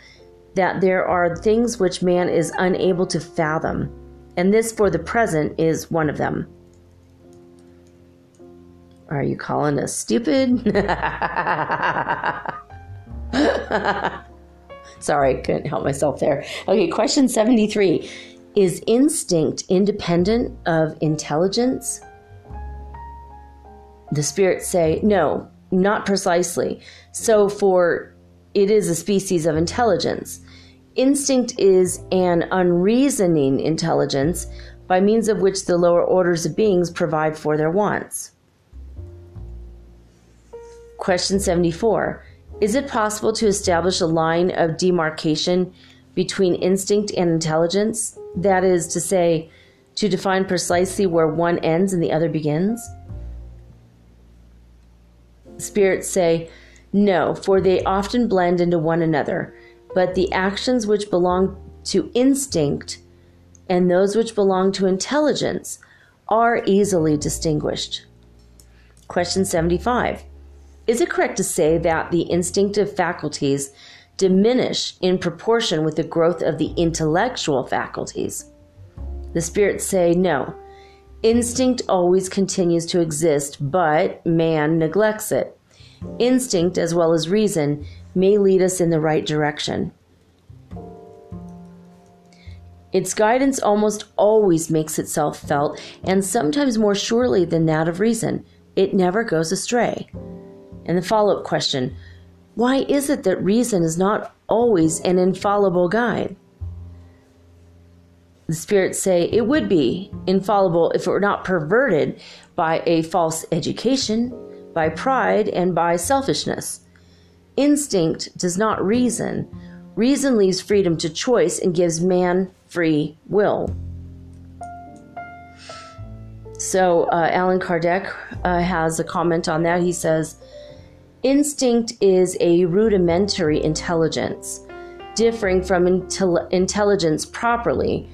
that there are things which man is unable to fathom, and this for the present is one of them. Are you calling us stupid? *laughs* Sorry, couldn't help myself there. Okay, question 73 Is instinct independent of intelligence? The spirits say, no, not precisely. So, for it is a species of intelligence. Instinct is an unreasoning intelligence by means of which the lower orders of beings provide for their wants. Question 74 Is it possible to establish a line of demarcation between instinct and intelligence? That is to say, to define precisely where one ends and the other begins? Spirits say, no, for they often blend into one another. But the actions which belong to instinct and those which belong to intelligence are easily distinguished. Question 75 Is it correct to say that the instinctive faculties diminish in proportion with the growth of the intellectual faculties? The spirits say no. Instinct always continues to exist, but man neglects it. Instinct, as well as reason, may lead us in the right direction. Its guidance almost always makes itself felt, and sometimes more surely than that of reason. It never goes astray. And the follow up question why is it that reason is not always an infallible guide? The spirits say it would be infallible if it were not perverted by a false education, by pride, and by selfishness. Instinct does not reason. Reason leaves freedom to choice and gives man free will. So, uh, Allan Kardec uh, has a comment on that. He says, Instinct is a rudimentary intelligence, differing from intel- intelligence properly,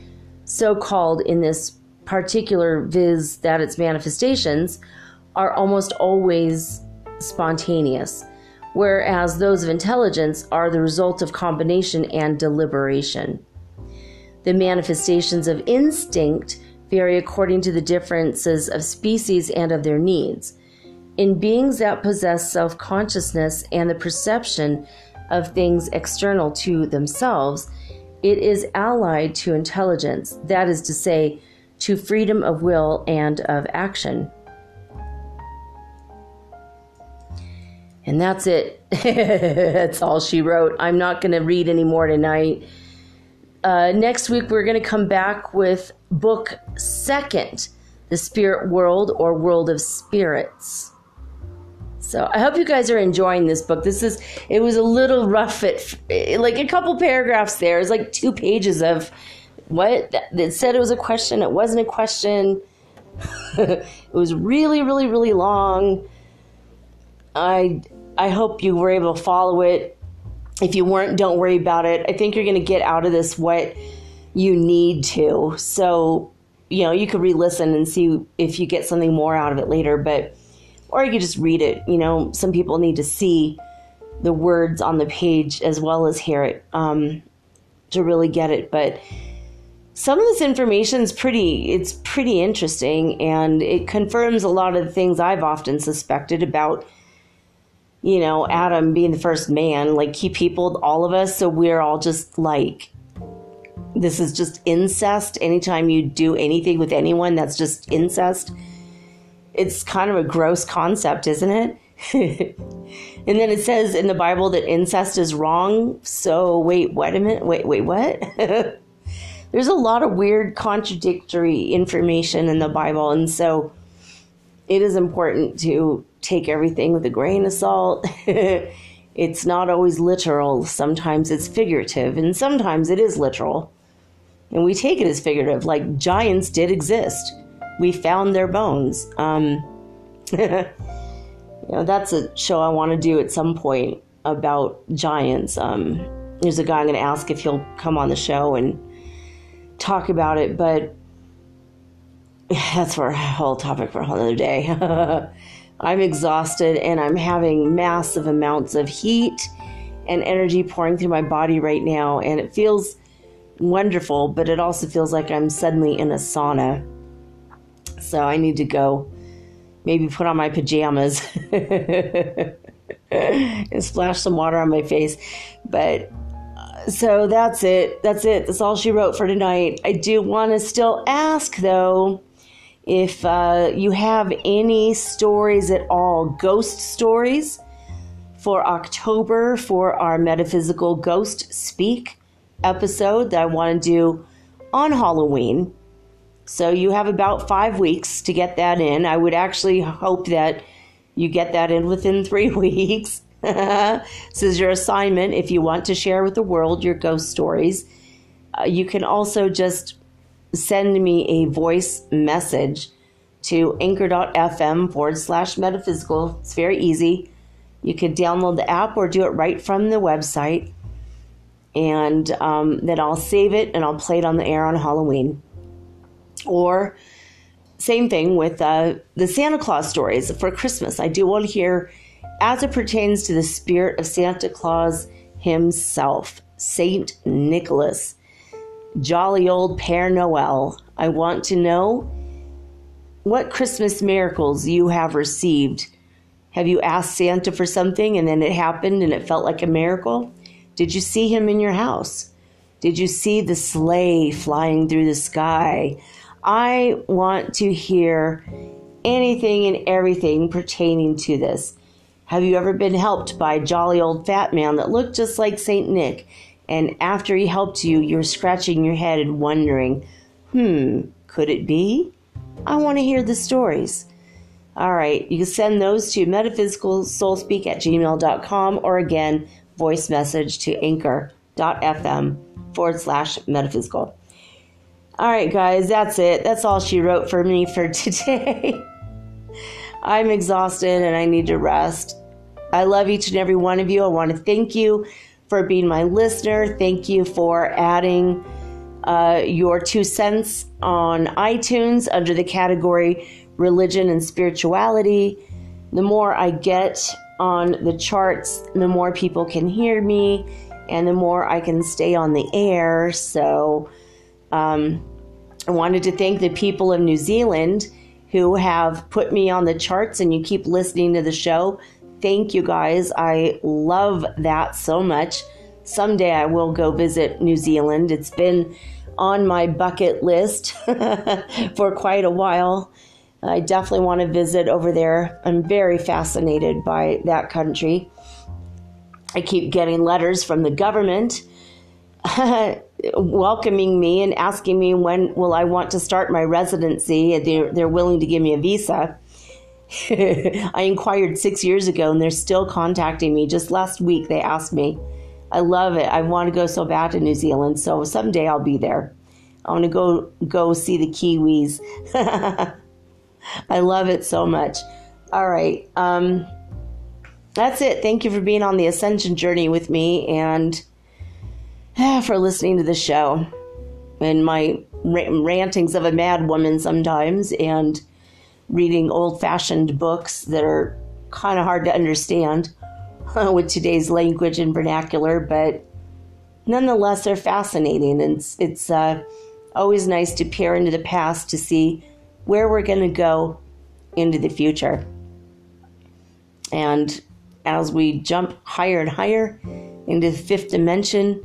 so called in this particular viz that its manifestations are almost always spontaneous, whereas those of intelligence are the result of combination and deliberation. The manifestations of instinct vary according to the differences of species and of their needs. In beings that possess self consciousness and the perception of things external to themselves, it is allied to intelligence, that is to say, to freedom of will and of action. And that's it. *laughs* that's all she wrote. I'm not going to read any more tonight. Uh, next week, we're going to come back with book second The Spirit World or World of Spirits. So I hope you guys are enjoying this book. This is it was a little rough at like a couple paragraphs there. It's like two pages of what it said it was a question. It wasn't a question. *laughs* it was really, really, really long. I I hope you were able to follow it. If you weren't, don't worry about it. I think you're going to get out of this what you need to. So you know you could re-listen and see if you get something more out of it later. But or you could just read it. You know, some people need to see the words on the page as well as hear it um, to really get it. But some of this information is pretty it's pretty interesting and it confirms a lot of the things I've often suspected about you know Adam being the first man like he peopled all of us so we're all just like this is just incest anytime you do anything with anyone that's just incest it's kind of a gross concept, isn't it? *laughs* and then it says in the Bible that incest is wrong. So wait, wait a minute. Wait, wait, what? *laughs* There's a lot of weird contradictory information in the Bible, and so it is important to take everything with a grain of salt. *laughs* it's not always literal. Sometimes it's figurative, and sometimes it is literal. And we take it as figurative, like giants did exist we found their bones. Um, *laughs* you know, that's a show I want to do at some point about giants. Um, there's a guy I'm going to ask if he'll come on the show and talk about it, but *laughs* that's for a whole topic for a whole other day. *laughs* I'm exhausted and I'm having massive amounts of heat and energy pouring through my body right now, and it feels wonderful, but it also feels like I'm suddenly in a sauna. So I need to go maybe put on my pajamas *laughs* and splash some water on my face. But uh, so that's it. That's it. That's all she wrote for tonight. I do want to still ask though if uh, you have any stories at all, ghost stories for October for our metaphysical ghost speak episode that I want to do on Halloween. So you have about five weeks to get that in. I would actually hope that you get that in within *laughs* three weeks. *laughs* this is your assignment if you want to share with the world your ghost stories. Uh, you can also just send me a voice message to anchor.fm forward slash metaphysical. It's very easy. You could download the app or do it right from the website. And um, then I'll save it and I'll play it on the air on Halloween. Or same thing with uh, the Santa Claus stories for Christmas. I do want to hear as it pertains to the spirit of Santa Claus himself, Saint Nicholas, jolly old Père Noel. I want to know what Christmas miracles you have received. Have you asked Santa for something and then it happened and it felt like a miracle? Did you see him in your house? Did you see the sleigh flying through the sky? I want to hear anything and everything pertaining to this. Have you ever been helped by a jolly old fat man that looked just like St. Nick? And after he helped you, you're scratching your head and wondering, hmm, could it be? I want to hear the stories. All right, you can send those to metaphysicalsoulspeak at gmail.com or again, voice message to anchor.fm forward slash metaphysical. All right, guys, that's it. That's all she wrote for me for *laughs* today. I'm exhausted and I need to rest. I love each and every one of you. I want to thank you for being my listener. Thank you for adding uh, your two cents on iTunes under the category religion and spirituality. The more I get on the charts, the more people can hear me and the more I can stay on the air. So um, I wanted to thank the people of New Zealand who have put me on the charts and you keep listening to the show. Thank you guys. I love that so much. Someday I will go visit New Zealand. It's been on my bucket list *laughs* for quite a while. I definitely want to visit over there. I'm very fascinated by that country. I keep getting letters from the government *laughs* welcoming me and asking me when will I want to start my residency. They're, they're willing to give me a visa. *laughs* I inquired six years ago and they're still contacting me. Just last week, they asked me. I love it. I want to go so bad to New Zealand. So someday I'll be there. I want to go go see the Kiwis. *laughs* I love it so much. All right. Um, that's it. Thank you for being on the ascension journey with me and *sighs* for listening to the show and my rantings of a mad woman sometimes and reading old fashioned books that are kind of hard to understand *laughs* with today's language and vernacular, but nonetheless, they're fascinating. And it's, it's uh, always nice to peer into the past to see where we're going to go into the future. And as we jump higher and higher into the fifth dimension,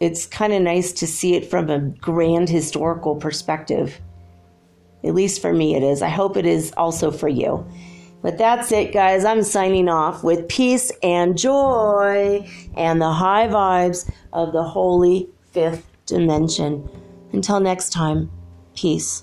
it's kind of nice to see it from a grand historical perspective. At least for me, it is. I hope it is also for you. But that's it, guys. I'm signing off with peace and joy and the high vibes of the holy fifth dimension. Until next time, peace.